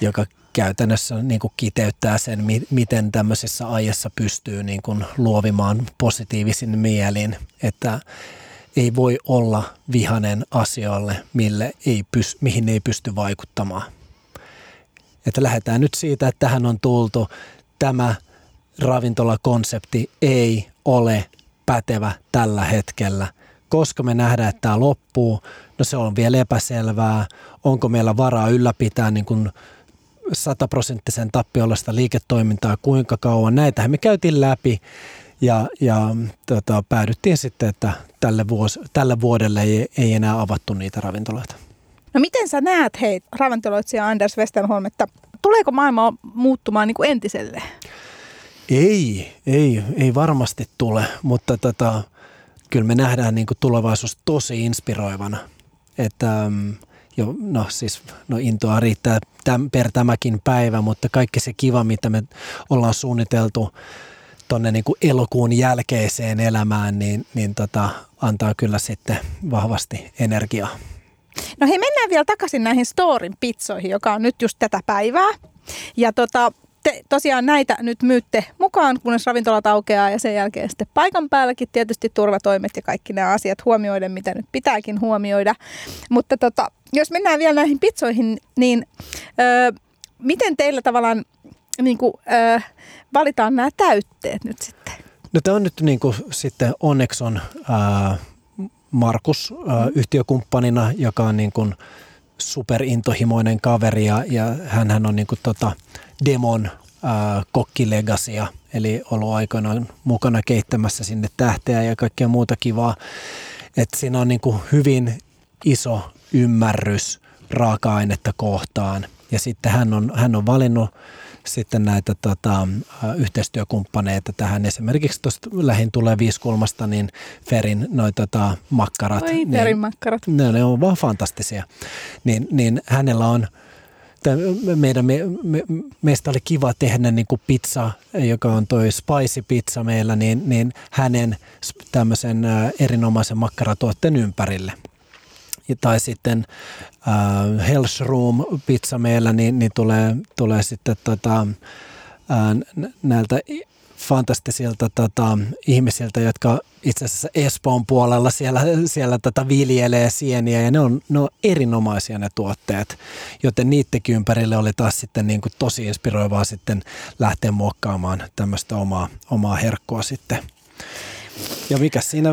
joka käytännössä niin kuin kiteyttää sen, miten tämmöisessä ajassa pystyy niin kuin luovimaan positiivisin mielin, että ei voi olla vihanen asioille, mille ei pys, mihin ei pysty vaikuttamaan että lähdetään nyt siitä, että tähän on tultu. Tämä ravintolakonsepti ei ole pätevä tällä hetkellä. Koska me nähdään, että tämä loppuu, no se on vielä epäselvää. Onko meillä varaa ylläpitää niin kuin sataprosenttisen tappiollista liiketoimintaa, kuinka kauan. Näitähän me käytiin läpi ja, ja tota, päädyttiin sitten, että tälle, vuos, tälle vuodelle ei, ei enää avattu niitä ravintoloita. No miten sä näet, hei, ravintoloitsija Anders Westerholm, että tuleeko maailma muuttumaan niin kuin entiselle? Ei, ei, ei varmasti tule, mutta tota, kyllä me nähdään niin kuin tulevaisuus tosi inspiroivana. Että mm, jo, no siis, no intoa riittää täm, per tämäkin päivä, mutta kaikki se kiva, mitä me ollaan suunniteltu tuonne niin elokuun jälkeiseen elämään, niin, niin tota, antaa kyllä sitten vahvasti energiaa. No hei, mennään vielä takaisin näihin Storin pizzoihin, joka on nyt just tätä päivää. Ja tota, te tosiaan näitä nyt myytte mukaan, kunnes ravintolat aukeaa ja sen jälkeen sitten paikan päälläkin tietysti turvatoimet ja kaikki nämä asiat huomioiden, mitä nyt pitääkin huomioida. Mutta tota, jos mennään vielä näihin pizzoihin, niin öö, miten teillä tavallaan niin kuin, öö, valitaan nämä täytteet nyt sitten? No tämä on nyt niin kuin sitten onneksi on ää, Markus äh, yhtiökumppanina, joka on niin kuin superintohimoinen kaveri ja, ja hän on niin kuin tota Demon äh, kokkilegasia, eli ollut aikoinaan mukana keittämässä sinne tähteä ja kaikkea muuta kivaa. Että siinä on niin kuin hyvin iso ymmärrys raaka-ainetta kohtaan. Ja sitten hän on, hän on valinnut sitten näitä tota, yhteistyökumppaneita tähän. Esimerkiksi tuosta lähin tulee viiskulmasta, niin Ferin noi tota, makkarat. Oi, niin, Ferin makkarat. Ne, ne on vaan fantastisia. Niin, niin hänellä on meidän, me, me, meistä oli kiva tehdä niin kuin pizza, joka on toi spicy pizza meillä, niin, niin hänen tämmöisen erinomaisen makkaratuotteen ympärille – tai sitten äh, Health Room pizza meillä, niin, niin tulee, tulee sitten tota, äh, näiltä fantastisilta tota, ihmisiltä, jotka itse asiassa Espoon puolella siellä, siellä tota viljelee sieniä ja ne on, ne on erinomaisia ne tuotteet, joten niittenkin ympärille oli taas sitten niin kuin tosi inspiroivaa sitten lähteä muokkaamaan tämmöistä omaa, omaa herkkua sitten. Ja mikä siinä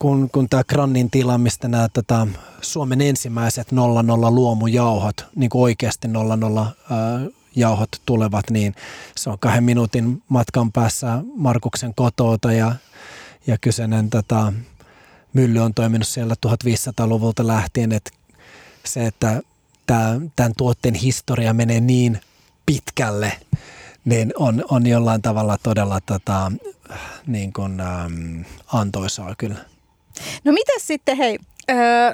kun, kun tämä Grannin tila, mistä nämä tota, Suomen ensimmäiset 00 luomujauhot, niin kuin oikeasti 00 ää, jauhot tulevat, niin se on kahden minuutin matkan päässä Markuksen kotoota ja, ja kyseinen tota, mylly on toiminut siellä 1500-luvulta lähtien, että se, että tämän tuotteen historia menee niin pitkälle, niin on, on jollain tavalla todella tota, niin kuin, ähm, antoisaa kyllä. No miten sitten, hei,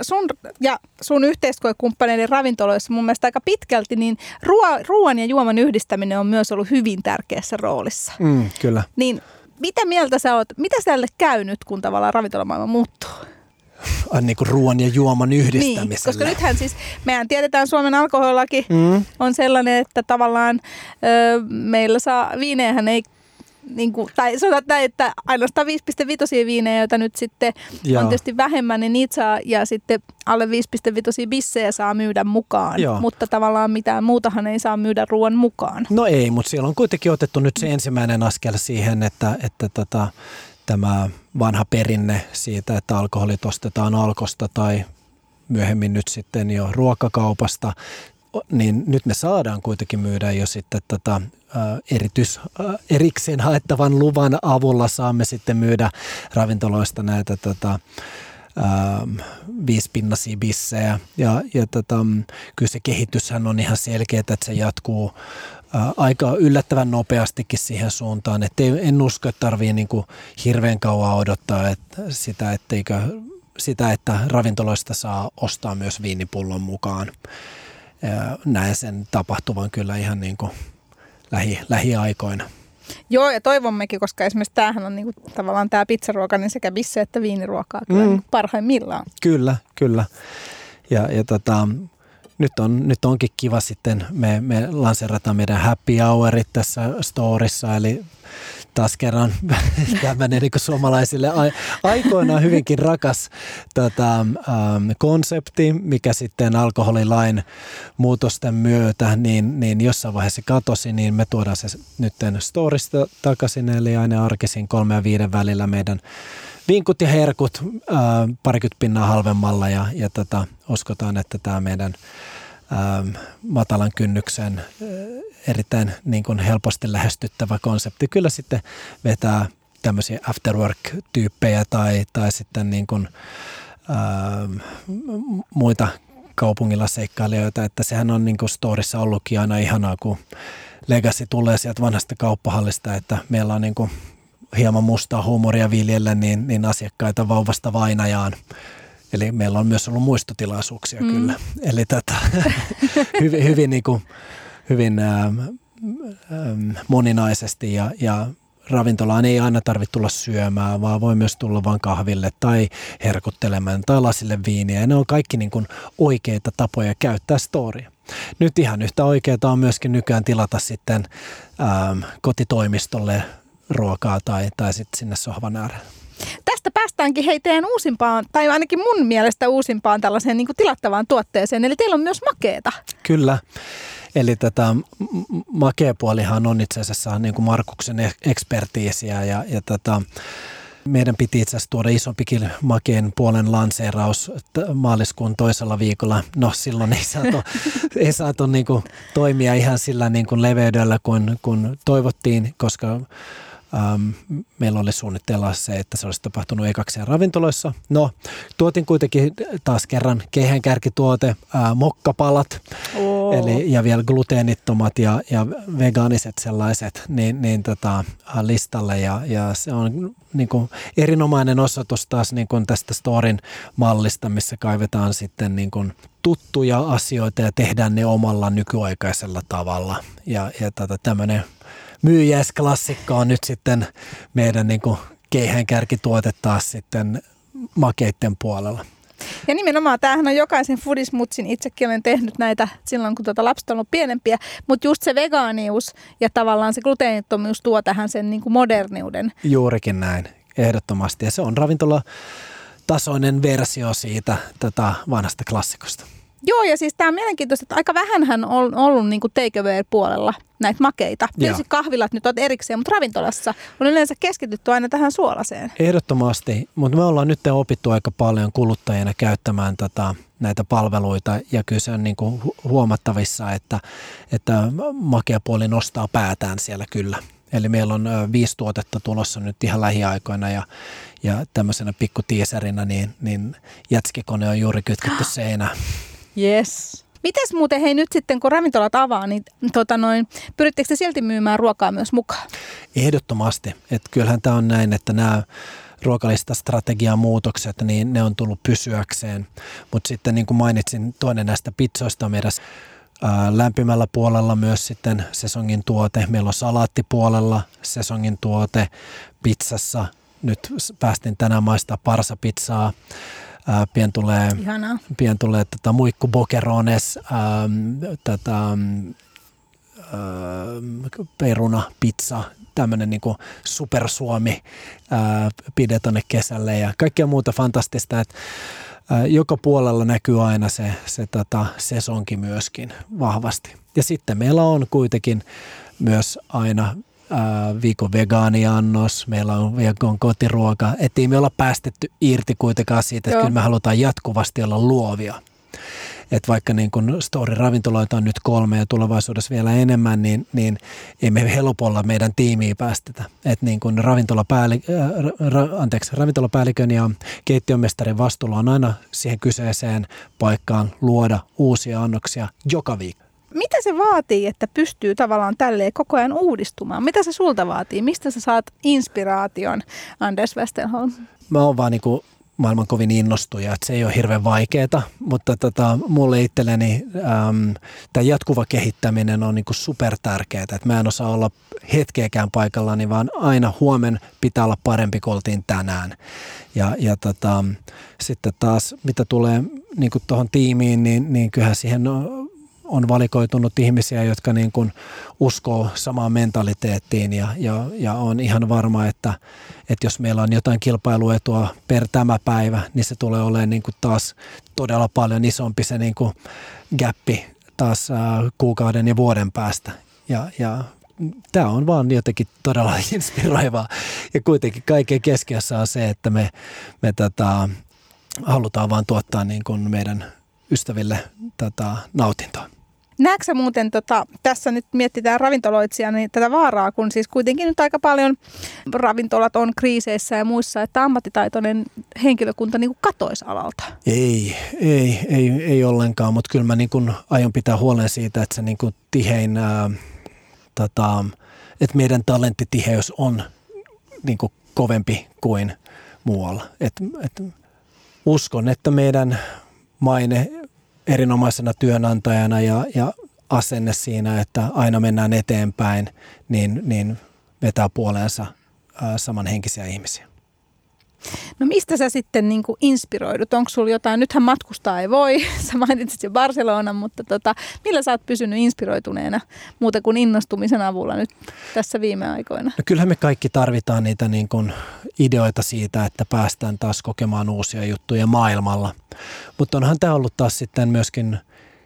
sun ja sun yhteistyökumppaneiden ravintoloissa mun mielestä aika pitkälti, niin ruo- ruoan ja juoman yhdistäminen on myös ollut hyvin tärkeässä roolissa. Mm, kyllä. Niin mitä mieltä sä oot, mitä tälle käy nyt, kun tavallaan ravintolamaailma muuttuu? niin kuin ruoan ja juoman yhdistämiselle. Niin, koska nythän siis, mehän tiedetään Suomen alkoholilaki mm. on sellainen, että tavallaan ö, meillä saa, viinejähän ei niin kuin, tai sanotaan, että ainoastaan 5,5 viinejä, joita nyt sitten Joo. on tietysti vähemmän, niin niitä saa, ja sitten alle 5,5 bissejä saa myydä mukaan, Joo. mutta tavallaan mitään muutahan ei saa myydä ruoan mukaan. No ei, mutta siellä on kuitenkin otettu nyt se ensimmäinen askel siihen, että, että tota, tämä vanha perinne siitä, että alkoholit ostetaan alkosta tai myöhemmin nyt sitten jo ruokakaupasta, niin nyt me saadaan kuitenkin myydä jo sitten tätä eritys, erikseen haettavan luvan avulla saamme sitten myydä ravintoloista näitä tota, viispinnasia bissejä. Ja, ja tota, kyllä se kehityshän on ihan selkeä, että se jatkuu aika yllättävän nopeastikin siihen suuntaan. Että en usko, että tarvii niin kuin hirveän kauan odottaa että sitä, etteikö, sitä, että ravintoloista saa ostaa myös viinipullon mukaan näen sen tapahtuvan kyllä ihan niin kuin lähi, lähiaikoina. Joo, ja toivommekin, koska esimerkiksi tämähän on niinku, tavallaan tämä pizzaruoka, niin sekä bisse että viiniruokaa kyllä mm. Niinku parhaimmillaan. Kyllä, kyllä. Ja, ja tota, nyt, on, nyt onkin kiva sitten, me, me lanserataan meidän happy hourit tässä storissa, eli taas kerran. Tämmöinen niin suomalaisille aikoinaan hyvinkin rakas tota, ähm, konsepti, mikä sitten alkoholilain muutosten myötä niin, niin jossain vaiheessa katosi, niin me tuodaan se nyt storista takaisin, eli aina arkisin kolme ja viiden välillä meidän vinkut ja herkut äh, parikymmentä pinnaa halvemmalla ja, ja tota, uskotaan, että tämä meidän ähm, matalan kynnyksen äh, erittäin niin kuin helposti lähestyttävä konsepti. Kyllä sitten vetää tämmöisiä afterwork-tyyppejä tai, tai sitten niin kuin, ähm, muita kaupungilla seikkailijoita, että sehän on niin kuin storissa ollutkin aina ihanaa, kun Legacy tulee sieltä vanhasta kauppahallista, että meillä on niin kuin hieman mustaa huumoria viljellä, niin, niin asiakkaita vauvasta vainajaan. Eli meillä on myös ollut muistotilaisuuksia mm. kyllä. Eli tätä, hyvin, hyvin, niin kuin, hyvin ähm, ähm, moninaisesti ja, ja ravintolaan ei aina tarvitse tulla syömään, vaan voi myös tulla vain kahville tai herkuttelemaan tai lasille viiniä. Ja ne on kaikki niin kuin oikeita tapoja käyttää storia. Nyt ihan yhtä oikeaa on myöskin nykyään tilata sitten ähm, kotitoimistolle ruokaa tai, tai sitten sinne sohvan ääreen. Tästä päästäänkin hei teidän uusimpaan, tai ainakin mun mielestä uusimpaan tällaiseen niin kuin tilattavaan tuotteeseen, eli teillä on myös makeeta. Kyllä. Eli tätä makeapuolihan on itse asiassa niin kuin Markuksen ekspertiisiä ja, ja tätä, meidän piti itse asiassa tuoda isompikin makeen puolen lanseeraus maaliskuun toisella viikolla. No silloin ei saatu, ei saatu niin kuin toimia ihan sillä niin kuin leveydellä kuin, kuin toivottiin, koska Ähm, meillä oli suunnitteilla se, että se olisi tapahtunut ekaksi ravintoloissa. No, tuotin kuitenkin taas kerran kärkituote, äh, mokkapalat, oh. eli, ja vielä gluteenittomat ja, ja vegaaniset sellaiset, niin, niin tota, listalle. Ja, ja se on niin kuin erinomainen osoitus taas niin kuin tästä Storin mallista, missä kaivetaan sitten niin kuin tuttuja asioita ja tehdään ne omalla nykyaikaisella tavalla. Ja, ja tota, tämmöinen myyjäisklassikko on nyt sitten meidän niin kuin keihäänkärkituote taas sitten makeitten puolella. Ja nimenomaan tämähän on jokaisen foodismutsin, itsekin olen tehnyt näitä silloin, kun tuota lapset on ollut pienempiä, mutta just se vegaanius ja tavallaan se gluteenittomuus tuo tähän sen niin kuin moderniuden. Juurikin näin, ehdottomasti. Ja se on ravintola tasoinen versio siitä tätä vanhasta klassikosta. Joo, ja siis tämä on mielenkiintoista, että aika vähän on ollut niin takeaway-puolella näitä makeita. Tietysti kahvilat nyt on erikseen, mutta ravintolassa on yleensä keskitytty aina tähän suolaseen. Ehdottomasti, mutta me ollaan nyt opittu aika paljon kuluttajina käyttämään tätä, näitä palveluita ja kyllä se on niin kuin huomattavissa, että, että makea puoli nostaa päätään siellä kyllä. Eli meillä on viisi tuotetta tulossa nyt ihan lähiaikoina ja, ja tämmöisenä pikkutiiserinä niin, niin jätskikone on juuri kytketty seinään. Yes. Mites muuten, hei nyt sitten kun ravintolat avaa, niin tota noin, pyrittekö te silti myymään ruokaa myös mukaan? Ehdottomasti. että kyllähän tämä on näin, että nämä ruokalistastrategian muutokset, niin ne on tullut pysyäkseen. Mutta sitten niin kuin mainitsin, toinen näistä pizzoista on meidän lämpimällä puolella myös sitten sesongin tuote. Meillä on salaattipuolella sesongin tuote pizzassa. Nyt päästin tänään maistaa parsapizzaa ää, pian tulee, Ihanaa. pian tulee tätä muikku bokerones, ää, tätä ää, peruna, pizza, tämmöinen niin supersuomi ää, pide tonne kesälle ja kaikkea muuta fantastista, ää, joka puolella näkyy aina se, se tota, sesonki myöskin vahvasti. Ja sitten meillä on kuitenkin myös aina äh, viikon vegaaniannos, meillä on viikon kotiruoka, ettei me olla päästetty irti kuitenkaan siitä, että Joo. kyllä me halutaan jatkuvasti olla luovia. Että vaikka niin kun Story-ravintoloita on nyt kolme ja tulevaisuudessa vielä enemmän, niin, niin ei me helpolla meidän tiimiä päästetä. Että niin kun ravintolapäälli, äh, ra, anteeksi, ravintolapäällikön ja keittiömestarin vastuulla on aina siihen kyseiseen paikkaan luoda uusia annoksia joka viikko mitä se vaatii, että pystyy tavallaan tälleen koko ajan uudistumaan? Mitä se sulta vaatii? Mistä sä saat inspiraation, Anders Westerholm? Mä oon vaan niinku maailman kovin innostuja, että se ei ole hirveän vaikeaa, mutta tota, mulle itselleni tämä jatkuva kehittäminen on niinku super tärkeää, että mä en osaa olla hetkeäkään paikallani, vaan aina huomen pitää olla parempi kuin oltiin tänään. Ja, ja tota, sitten taas mitä tulee niinku tuohon tiimiin, niin, niin kyllähän siihen on, on valikoitunut ihmisiä, jotka niin kuin uskoo samaan mentaliteettiin ja, ja, ja on ihan varma, että, että jos meillä on jotain kilpailuetua per tämä päivä, niin se tulee olemaan niin kuin taas todella paljon isompi se niin kuin gappi taas äh, kuukauden ja vuoden päästä. Ja, ja tämä on vaan jotenkin todella inspiroivaa. Ja kuitenkin kaiken keskiössä on se, että me, me tätä, halutaan vaan tuottaa niin kuin meidän ystäville tätä nautintoa. Näetkö muuten, tota, tässä nyt mietitään ravintoloitsija, niin tätä vaaraa, kun siis kuitenkin nyt aika paljon ravintolat on kriiseissä ja muissa, että ammattitaitoinen henkilökunta niin katoisi alalta? Ei, ei, ei, ei ollenkaan, mutta kyllä mä niin kuin aion pitää huolen siitä, että se niin kuin tihein, ää, tota, että meidän talenttitiheys on niin kuin kovempi kuin muualla. Et, et uskon, että meidän maine erinomaisena työnantajana ja, ja asenne siinä, että aina mennään eteenpäin, niin, niin vetää puoleensa samanhenkisiä ihmisiä. No mistä sä sitten niin kuin inspiroidut? Onko sulla jotain, nythän matkustaa ei voi, sä mainitsit jo Barcelona, mutta tota, millä sä oot pysynyt inspiroituneena muuten kuin innostumisen avulla nyt tässä viime aikoina? No kyllähän me kaikki tarvitaan niitä niin kuin ideoita siitä, että päästään taas kokemaan uusia juttuja maailmalla. Mutta onhan tämä ollut taas sitten myöskin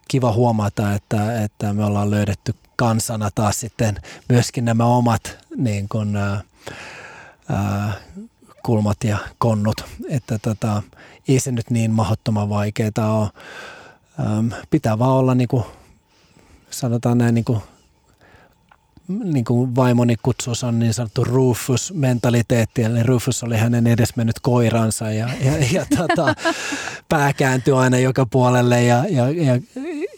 kiva huomata, että, että me ollaan löydetty kansana taas sitten myöskin nämä omat niin kuin, ää, kulmat ja konnut, että tota, ei se nyt niin mahdottoman vaikeaa ole. Ähm, pitää vaan olla niin kuin, sanotaan näin niin kuin niin kuin vaimoni kutsuus on niin sanottu Rufus-mentaliteetti, eli Rufus oli hänen edesmennyt koiransa ja, ja, ja tota, pää kääntyi aina joka puolelle ja, ja, ja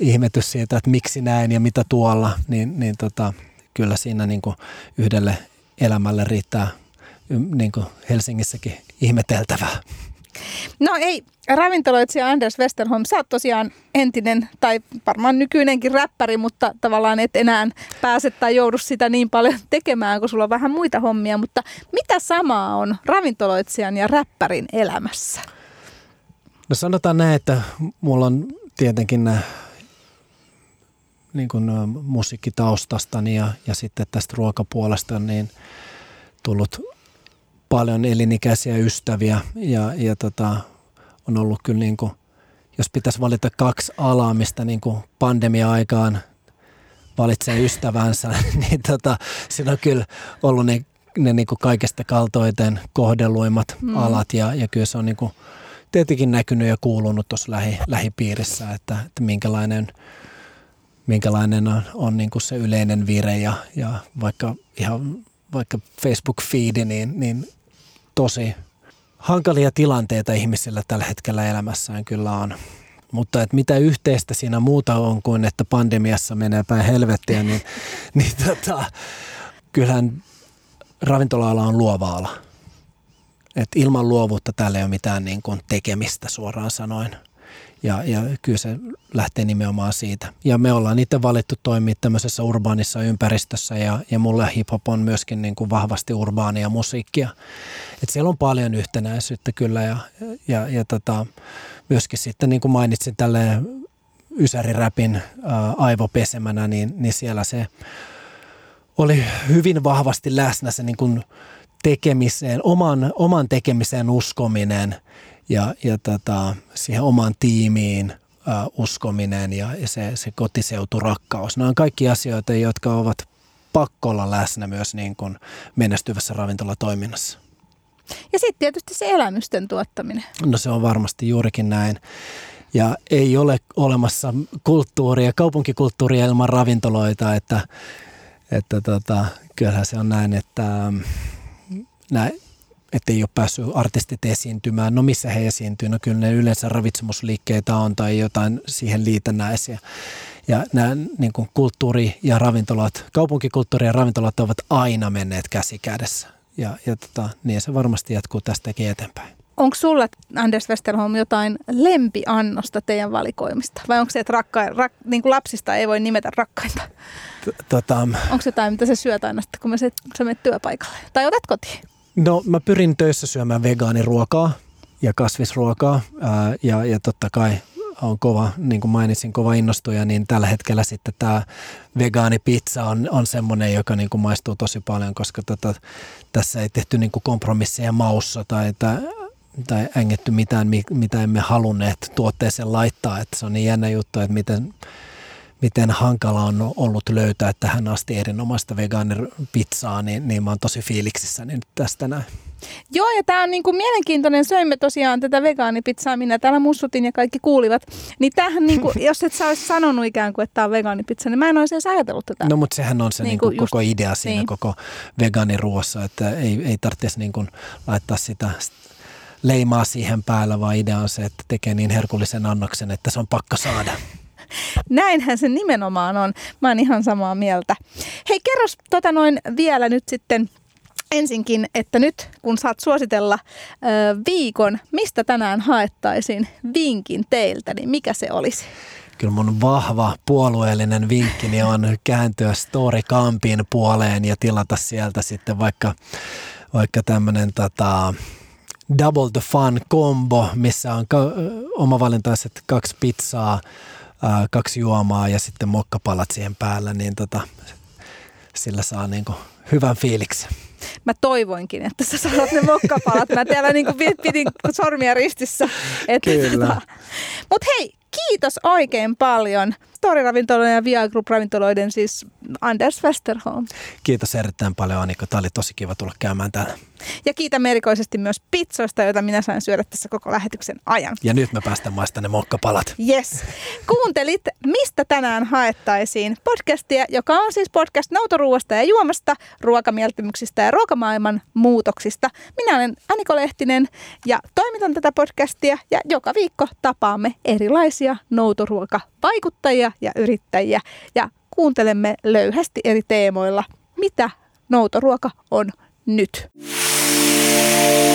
ihmetys siitä, että miksi näin ja mitä tuolla, niin, niin tota, kyllä siinä niin kuin yhdelle elämälle riittää niin kuin Helsingissäkin ihmeteltävää. No ei, ravintoloitsija Anders Westerholm, sä oot tosiaan entinen tai varmaan nykyinenkin räppäri, mutta tavallaan et enää pääse tai joudu sitä niin paljon tekemään, kun sulla on vähän muita hommia. Mutta mitä samaa on ravintoloitsijan ja räppärin elämässä? No sanotaan näin, että mulla on tietenkin nämä niin kuin musiikkitaustastani ja, ja sitten tästä ruokapuolesta niin tullut paljon elinikäisiä ystäviä ja, ja tota, on ollut kyllä niin kuin, jos pitäisi valita kaksi alaa, mistä niin kuin pandemia-aikaan valitsee ystävänsä, niin tota, siinä on kyllä ollut ne, ne niin kuin kaikesta kaltoiten kohdelluimmat mm. alat ja, ja kyllä se on niin kuin tietenkin näkynyt ja kuulunut tuossa lähi, lähipiirissä, että, että minkälainen, minkälainen on, on niin kuin se yleinen vire ja, ja vaikka ihan vaikka Facebook-feedi, niin, niin tosi hankalia tilanteita ihmisillä tällä hetkellä elämässään kyllä on. Mutta että mitä yhteistä siinä muuta on kuin, että pandemiassa menee päin helvettiä, niin, niin tota, kyllähän ravintola-ala on luova ala. Et ilman luovuutta täällä ei ole mitään niin kuin tekemistä suoraan sanoen. Ja, ja kyllä se lähtee nimenomaan siitä. Ja me ollaan itse valittu toimia tämmöisessä urbaanissa ympäristössä ja, ja mulle hip-hop on myöskin niin kuin vahvasti urbaania musiikkia. Et siellä on paljon yhtenäisyyttä kyllä ja, ja, ja tota, myöskin sitten niin kuin mainitsin tälle Ysäri-räpin ää, aivopesemänä, niin, niin siellä se oli hyvin vahvasti läsnä se niin kuin tekemiseen, oman, oman tekemiseen uskominen – ja, ja tota, siihen omaan tiimiin ä, uskominen ja, ja se, se kotiseuturakkaus. Nämä on kaikki asioita, jotka ovat pakko olla läsnä myös niin kuin menestyvässä ravintolatoiminnassa. Ja sitten tietysti se elämysten tuottaminen. No se on varmasti juurikin näin. Ja ei ole olemassa kulttuuria, kaupunkikulttuuria ilman ravintoloita, että, että tota, kyllähän se on näin, että näin, että ei ole päässyt artistit esiintymään. No missä he esiintyy? No kyllä ne yleensä ravitsemusliikkeitä on tai jotain siihen liitännäisiä. Ja nämä niin kuin kulttuuri ja ravintolat, kaupunkikulttuuri ja ravintolat ovat aina menneet käsi kädessä. Ja, ja tota, niin se varmasti jatkuu tästäkin eteenpäin. Onko sulla, Anders Westerholm, jotain lempiannosta teidän valikoimista? Vai onko se, että rakka, rak, niin kuin lapsista ei voi nimetä rakkainta? Tota, onko jotain, mitä sä syöt aina kun mä se, sä menet työpaikalle? Tai otat kotiin? No mä pyrin töissä syömään vegaaniruokaa ja kasvisruokaa ää, ja, ja totta kai on kova, niin kuin mainitsin, kova innostuja, niin tällä hetkellä sitten tämä vegaanipizza on, on semmoinen, joka niin kuin maistuu tosi paljon, koska tota, tässä ei tehty niin kuin kompromisseja maussa tai, tai, tai ängetty mitään, mitä emme halunneet tuotteeseen laittaa. Että se on niin jännä juttu, että miten miten hankala on ollut löytää tähän asti erinomaista vegaanipizzaa, niin, niin mä oon tosi fiiliksissä nyt tästä näin. Joo, ja tämä on niinku mielenkiintoinen. Söimme tosiaan tätä vegaanipizzaa, minä täällä mussutin ja kaikki kuulivat. Niin tämähän, niinku, jos et sä olisi sanonut ikään kuin, että tämä on vegaanipizza, niin mä en olisi edes ajatellut tätä. No, mutta sehän on se niinku, niinku koko idea siinä niin. koko vegaaniruoassa, että ei, ei tarvitsisi niinku laittaa sitä leimaa siihen päällä, vaan idea on se, että tekee niin herkullisen annoksen, että se on pakko saada. Näinhän se nimenomaan on. Mä oon ihan samaa mieltä. Hei, kerros tota noin vielä nyt sitten ensinkin, että nyt kun saat suositella ö, viikon, mistä tänään haettaisiin vinkin teiltä, niin mikä se olisi? Kyllä mun vahva puolueellinen vinkkini on kääntyä Story Campin puoleen ja tilata sieltä sitten vaikka, vaikka tämmöinen tota, Double the Fun combo, missä on ka- omavalintaiset kaksi pizzaa, ää, kaksi juomaa ja sitten mokkapalat siihen päällä, niin tota, sillä saa niin kuin hyvän fiiliksen. Mä toivoinkin, että sä saat ne mokkapalat. Mä täällä niin kuin pidin sormia ristissä. Että Kyllä. Tota. Mutta hei, kiitos oikein paljon Story-ravintoloiden ja Via Group-ravintoloiden siis Anders Westerholm. Kiitos erittäin paljon Annika. Tämä oli tosi kiva tulla käymään täällä Ja kiitän erikoisesti myös pizzoista, joita minä sain syödä tässä koko lähetyksen ajan. Ja nyt me päästään maistamaan ne mokkapalat. Yes. Kuuntelit Mistä tänään haettaisiin podcastia, joka on siis podcast noutoruuasta ja juomasta, ruokamieltymyksistä ja ruokamaailman muutoksista. Minä olen Aniko Lehtinen ja toimitan tätä podcastia ja joka viikko tapaamme erilaisia noutoruokavaikuttajia ja yrittäjiä ja kuuntelemme löyhästi eri teemoilla, mitä noutoruoka on nyt. Música